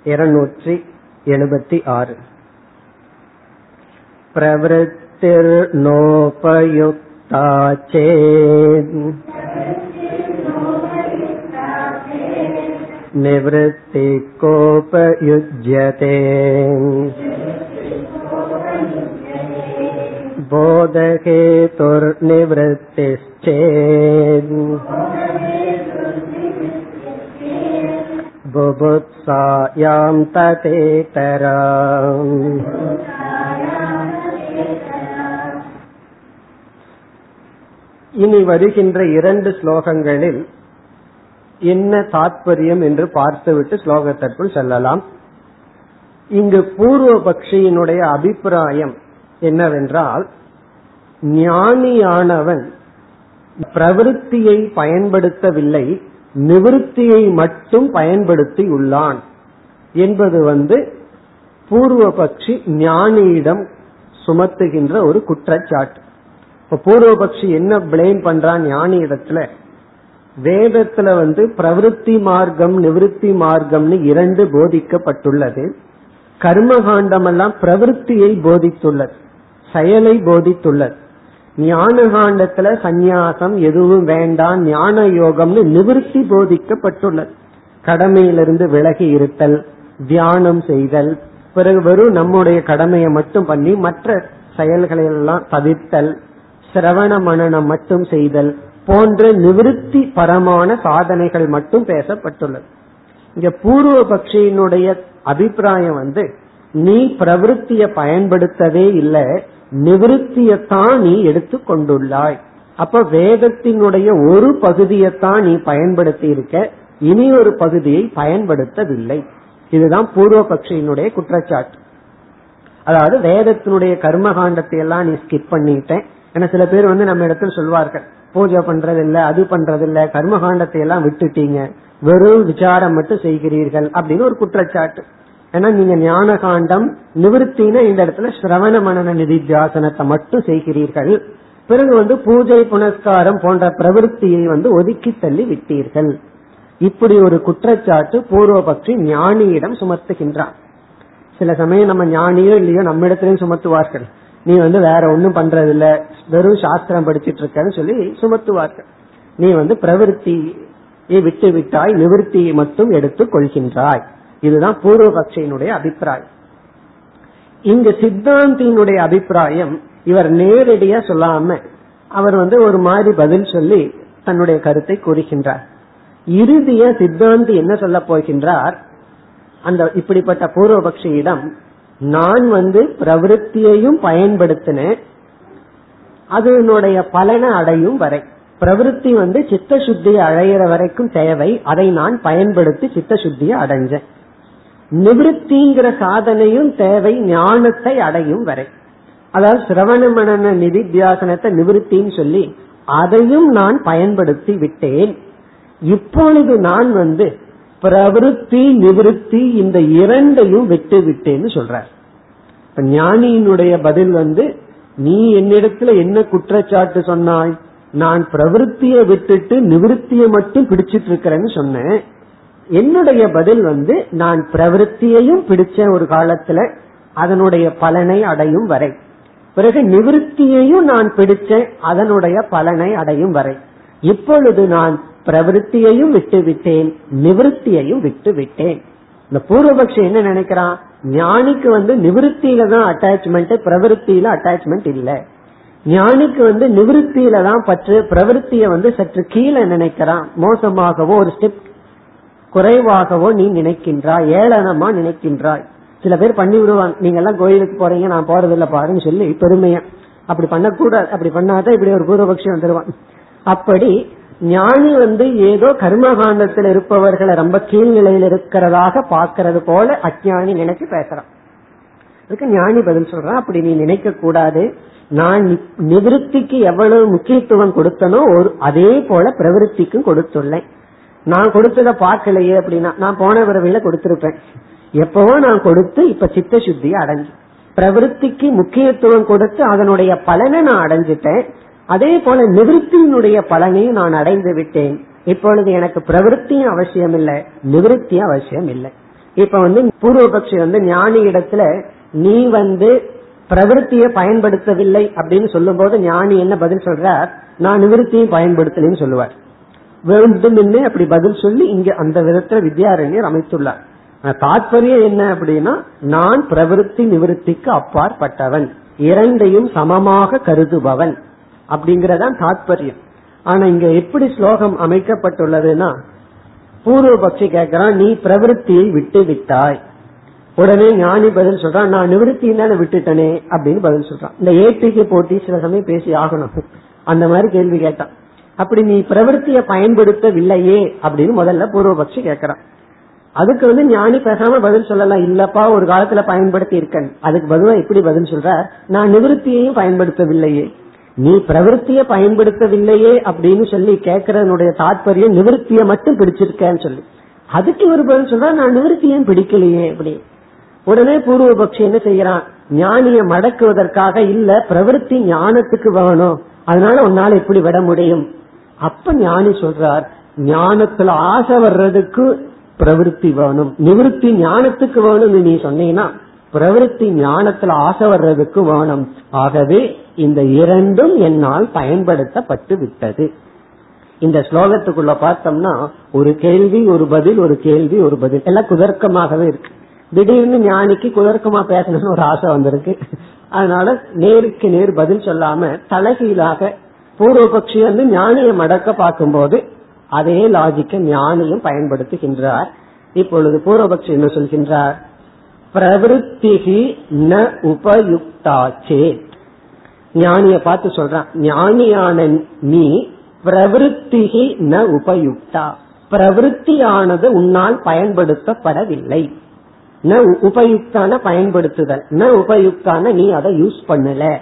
இருநூற்றி எழுபத்தி ஆறு. பிரவருத்திர்னோபயுக்தா சே निवृत्तिकोपयुज्यते बोधहेतुर्निवृत्तिश्चेत् बुभुत्सायां ततेतरा இனி வருகின்ற இரண்டு ஸ்லோகங்களில் என்ன தாத்பரியம் என்று பார்த்துவிட்டு ஸ்லோகத்திற்குள் செல்லலாம். இங்கு பூர்வ பக்ஷியினுடைய அபிப்பிராயம் என்னவென்றால் ஞானியானவன் பிரவருத்தியை பயன்படுத்தவில்லை நிவிருத்தியை மட்டும் பயன்படுத்தி உள்ளான் என்பது வந்து பூர்வ பக்ஷி ஞானியிடம் சுமத்துகின்ற ஒரு குற்றச்சாட்டு. இப்ப பூர்வபக்ஷி என்ன பிளேம் பண்றான் ஞானி இடத்துல வேதத்துல வந்து பிரவருத்தி மார்க்கம் நிவிருத்தி மார்க்கம்னு இரண்டு போதிக்கப்பட்டுள்ளது. கர்மகாண்டம் எல்லாம் பிரவருத்தியை போதித்துள்ளது. செயலை போதித்துள்ளது. ஞான காண்டத்துல சந்நியாசம் எதுவும் வேண்டாம் ஞான யோகம்னு நிவிருத்தி போதிக்கப்பட்டுள்ளது. கடமையிலிருந்து விலகி இருத்தல் தியானம் செய்தல் பிறகு வெறும் நம்முடைய கடமையை மட்டும் பண்ணி மற்ற செயல்களை எல்லாம் தவிர்த்தல் சிரவண மனநம் மட்டும் செய்தல் போன்ற நிவிருத்தி பரமான சாதனைகள் மட்டும் பேசப்பட்டுள்ளது. இங்க பூர்வ பக்ஷியினுடைய அபிப்பிராயம் வந்து நீ பிரவருத்திய பயன்படுத்தவே இல்லை நிவிருத்தியத்தான் நீ எடுத்து கொண்டுள்ளாய். அப்ப வேதத்தினுடைய ஒரு பகுதியைத்தான் நீ பயன்படுத்தி இருக்க இனி ஒரு பகுதியை பயன்படுத்தவில்லை. இதுதான் பூர்வ பக்ஷியினுடைய குற்றச்சாட்டு. அதாவது வேதத்தினுடைய கர்மகாண்டத்தை எல்லாம் நீ ஸ்கிப் பண்ணிட்டேன். ஏன்னா சில பேர் வந்து நம்ம இடத்துல சொல்வார்கள் பூஜை பண்றது இல்ல அது பண்றது இல்ல கர்மகாண்டத்தை எல்லாம் விட்டுட்டீங்க. வெறும் விசாரம் மட்டும் செய்கிறீர்கள் அப்படின்னு ஒரு குற்றச்சாட்டு. ஏன்னா நீங்க ஞான காண்டம் நிவர்த்தின இந்த இடத்துல சிரவண மனன நிதித்தியாசனத்தை மட்டும் செய்கிறீர்கள். பிறகு வந்து பூஜை புனஸ்காரம் போன்ற பிரவருத்தியை வந்து ஒதுக்கி தள்ளி விட்டீர்கள். இப்படி ஒரு குற்றச்சாட்டு பூர்வபக்ஷி ஞானியிடம் சுமத்துகின்றான். சில சமயம் நம்ம ஞானியோ இல்லையோ நம்ம இடத்துலயும் சுமத்துவார்கள். நீ வந்து வேற ஒண்ணும் பண்றது இல்ல வெறும் சாஸ்திரம் படிச்சிட்டு இருக்கன்னு சொல்லி சுமத்துவார்கள். நீ வந்து பிரவருத்தியை விட்டு விட்டாய் நிவர்த்தியை மட்டும் எடுத்துக் கொள்கின்றாய். இதுதான் பூர்வபக்ஷியினுடைய அபிப்பிராயம். இங்கு சித்தாந்தியினுடைய அபிப்பிராயம் இவர் நேரடியா சொல்லாம அவர் வந்து ஒரு மாதிரி பதில் சொல்லி தன்னுடைய கருத்தை கூறுகின்றார். இறுதிய சித்தாந்தி என்ன சொல்ல போகின்றார்? அந்த இப்படிப்பட்ட பூர்வபக்ஷியிடம் நான் வந்து பிரவருத்தியையும் பயன்படுத்தினேன். அதனுடைய பலனை அடையும் வரை. பிரவருத்தி வந்து சித்த சுத்தியை அடையிற வரைக்கும் தேவை. அதை நான் பயன்படுத்தி சித்த சுத்தியை அடைஞ்சேன். நிவிருத்திங்கிற சாதனையும் தேவை ஞானத்தை அடையும் வரை. அதாவது சிரவண மனன நிதித்தியாசனத்தை நிவிருத்தின்னு சொல்லி அதையும் நான் பயன்படுத்தி விட்டேன். இப்பொழுது நான் வந்து பிரவருத்தி நிவிருத்தி இந்த இரண்டையும் விட்டு விட்டேன்னு சொல்றார் ஞானியினுடைய பதில் வந்து நீ என்னிடத்துல என்ன குற்றச்சாட்டு சொன்னாய்? நான் பிரவருத்தியை விட்டுட்டு நிவிருத்தியை மட்டும் பிடிச்சிட்டு இருக்கிறேன்னு சொன்னேன். என்னுடைய பதில் வந்து நான் பிரவருத்தியையும் பிடிச்ச ஒரு காலத்துல அதனுடைய பலனை அடையும் வரை. பிறகு நிவிருத்தியையும் நான் பிடிச்சேன் அதனுடைய பலனை அடையும் வரை. இப்பொழுது நான் பிரவருத்தியையும் விட்டு விட்டேன் நிவிருத்தியையும் விட்டு விட்டேன் இந்த பூர்வபக்ஷம் என்ன நினைக்கிறான்? ஞானிக்கு வந்து நிவிருத்தியில தான் அட்டாச்மெண்ட் பிரவருத்தியில அட்டாச்மெண்ட் இல்ல. ஞானிக்கு வந்து நிவிருத்தியில தான் பற்று பிரவருத்திய வந்து சற்று கீழே நினைக்கிறான். மோசமாகவோ ஒரு ஸ்டெப் குறைவாகவோ நீ நினைக்கின்றாய் ஏளனமா நினைக்கின்றாய். சில பேர் பண்ணி விடுவாங்க. நீங்க எல்லாம் கோயிலுக்கு போறீங்க நான் போறதில்ல பாருன்னு சொல்லி பெருமையா. அப்படி பண்ணக்கூடாது. அப்படி பண்ணாதான் இப்படி ஒரு பூர்வபக்ஷம் வந்துருவான். அப்படி ஞானி வந்து ஏதோ கர்மகாண்டத்தில் இருப்பவர்களை ரொம்ப கீழ்நிலையில் இருக்கிறதாக பாக்கிறது போல அஜானி நினைச்சு பேசுறான். அதுக்கு ஞானி பதில் சொல்றான் அப்படி நீ நினைக்க கூடாது. நான் நிவிருத்திக்கு எவ்வளவு முக்கியத்துவம் கொடுத்தனோ ஒரு அதே போல பிரவருத்திக்கும் கொடுத்துள்ளேன். நான் கொடுத்தத பார்க்கலையே அப்படின்னா நான் போன பிறவில கொடுத்திருப்பேன். எப்பவோ நான் கொடுத்து இப்ப சித்த சுத்தியை அடைஞ்சு பிரவருத்திக்கு முக்கியத்துவம் கொடுத்து அதனுடைய பலனை நான் அடைஞ்சிட்டேன். அதே போல நிவிருத்தியினுடைய பலனையும் நான் அடைந்து விட்டேன். இப்பொழுது எனக்கு பிரவருத்தியும் அவசியம் இல்லை நிவிருத்தியும் அவசியம் இல்லை. இப்ப வந்து பூர்வபக்ஷி வந்து ஞானி இடத்துல நீ வந்து பிரவருத்தியை பயன்படுத்தவில்லை அப்படின்னு சொல்லும் போது ஞானி என்ன பதில் சொல்றார்? நான் நிவிருத்தியும் பயன்படுத்தலன்னு சொல்லுவார். வேண்டும் அப்படி பதில் சொல்லி இங்க அந்த விதத்துல வித்யாரண்யர் அமைத்துள்ளார். தாற்பயம் என்ன அப்படின்னா நான் பிரவருத்தி நிவிருத்திக்கு அப்பாற்பட்டவன் இரண்டையும் சமமாக கருதுபவன் அப்படிங்கறதான் தாத்பரியம். ஆனா இங்க எப்படி ஸ்லோகம் அமைக்கப்பட்டுள்ளதுன்னா பூர்வபக்ஷி கேட்கிறான் நீ பிரவருத்தியை விட்டு விட்டாய். உடனே ஞானி பதில் சொல்றான் நான் நிவர்த்தியினால விட்டுட்டனே அப்படின்னு பதில் சொல்றான். இந்த ஏற்றிக்கு போட்டி சில சமயம் பேசி ஆகணும். அந்த மாதிரி கேள்வி கேட்டான். அப்படி நீ பிரவருத்திய பயன்படுத்தவில்லையே அப்படின்னு முதல்ல பூர்வபக்ஷி கேட்கறான் அதுக்கு வந்து ஞானி பேசாம பதில் சொல்லலாம். இல்லப்பா ஒரு காலத்துல பயன்படுத்தி இருக்கேன். அதுக்கு பதிலா எப்படி பதில் சொல்ற நான் நிவர்த்தியையும் பயன்படுத்தவில்லையே. நீ பிரவருத்திய பயன்படுத்தவில்லையே அப்படின்னு சொல்லி கேட்கறதனுடைய தாற்பயம் நிவர்த்திய மட்டும் பிடிச்சிருக்கேன்னு சொல்லி. அதுக்கு ஒரு பதில் சொல்றா நான் நிவர்த்தியும் பிடிக்கலையே அப்படி. உடனே பூர்வபக்ஷி என்ன செய்யறான் ஞானிய மடக்குவதற்காக இல்ல பிரவருத்தி ஞானத்துக்கு வேணும். அதனால உன்னால எப்படி விட முடியும். அப்ப ஞானி சொல்றார் ஞானத்துல ஆசை வர்றதுக்கு பிரவருத்தி வேணும். நிவர்த்தி ஞானத்துக்கு வேணும்னு நீ சொன்னீங்கன்னா பிரவருத்தி ஞானத்துல ஆசை வர்றதுக்கு வேணும். ஆகவே இந்த இரண்டும் என்னால் பயன்படுத்தப்பட்டு விட்டது இந்த ஸ்லோகத்துக்குள்ள பார்த்தோம்னா ஒரு கேள்வி ஒரு பதில் ஒரு கேள்வி ஒரு பதில் எல்லாம் குதர்க்கமாகவே இருக்கு. திடீர்னு ஞானிக்கு குதர்க்கமா பேசணும்னு ஒரு ஆசை வந்திருக்கு. அதனால நேருக்கு நேர் பதில் சொல்லாம தலைகீழாக பூர்வபக்ஷி வந்து ஞானியை மடக்க பார்க்கும்போது அதே லாஜிக்க ஞானியும் பயன்படுத்துகின்றார். இப்பொழுது பூர்வபக்ஷி என்ன சொல்கின்றார்? பிரவருத்திகி ந உபயுக்தாச்சே. ஞானிய பார்த்து சொல்றான் ஞானியான நீ பிரவருத்திகி ந உபயுக்தா. பிரவருத்தியானது உன்னால் பயன்படுத்தப்படவில்லை. ந உபயுக்தான பயன்படுத்துதல். ந உபயுக்தான நீ அதை யூஸ் பண்ணல.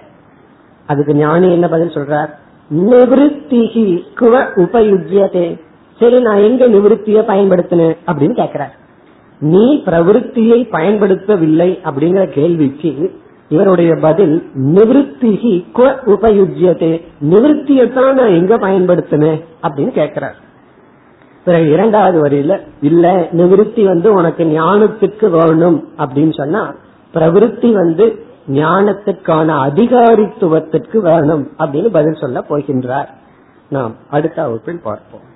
அதுக்கு ஞானி என்ன பதில் சொல்றார்? நிவத்திகி குவ உபயுஜ்யதே. சரி நான் எங்க நிவத்திய பயன்படுத்தினேன் அப்படின்னு கேக்குறார். நீ பிரவருத்தியை பயன்படுத்தவில்லை அப்படிங்கிற கேள்விக்கு இவருடைய பதில் நிவத்திகி குவ உபயுஜ்யதே. நிவத்தியத்தான் நான் எங்க பயன்படுத்தினேன் அப்படின்னு கேட்கிறார் பிறகு இரண்டாவது வரியில இல்ல நிவிருத்தி வந்து உனக்கு ஞானத்துக்கு வேணும் அப்படின்னு சொன்னா பிரவிருத்தி வந்து ஞானத்துக்கான அதிகாரித்துவத்திற்கு வேணும் அப்படின்னு பதில் சொல்ல போகின்றார். நாம் அடுத்த வகுப்பில் பார்ப்போம்.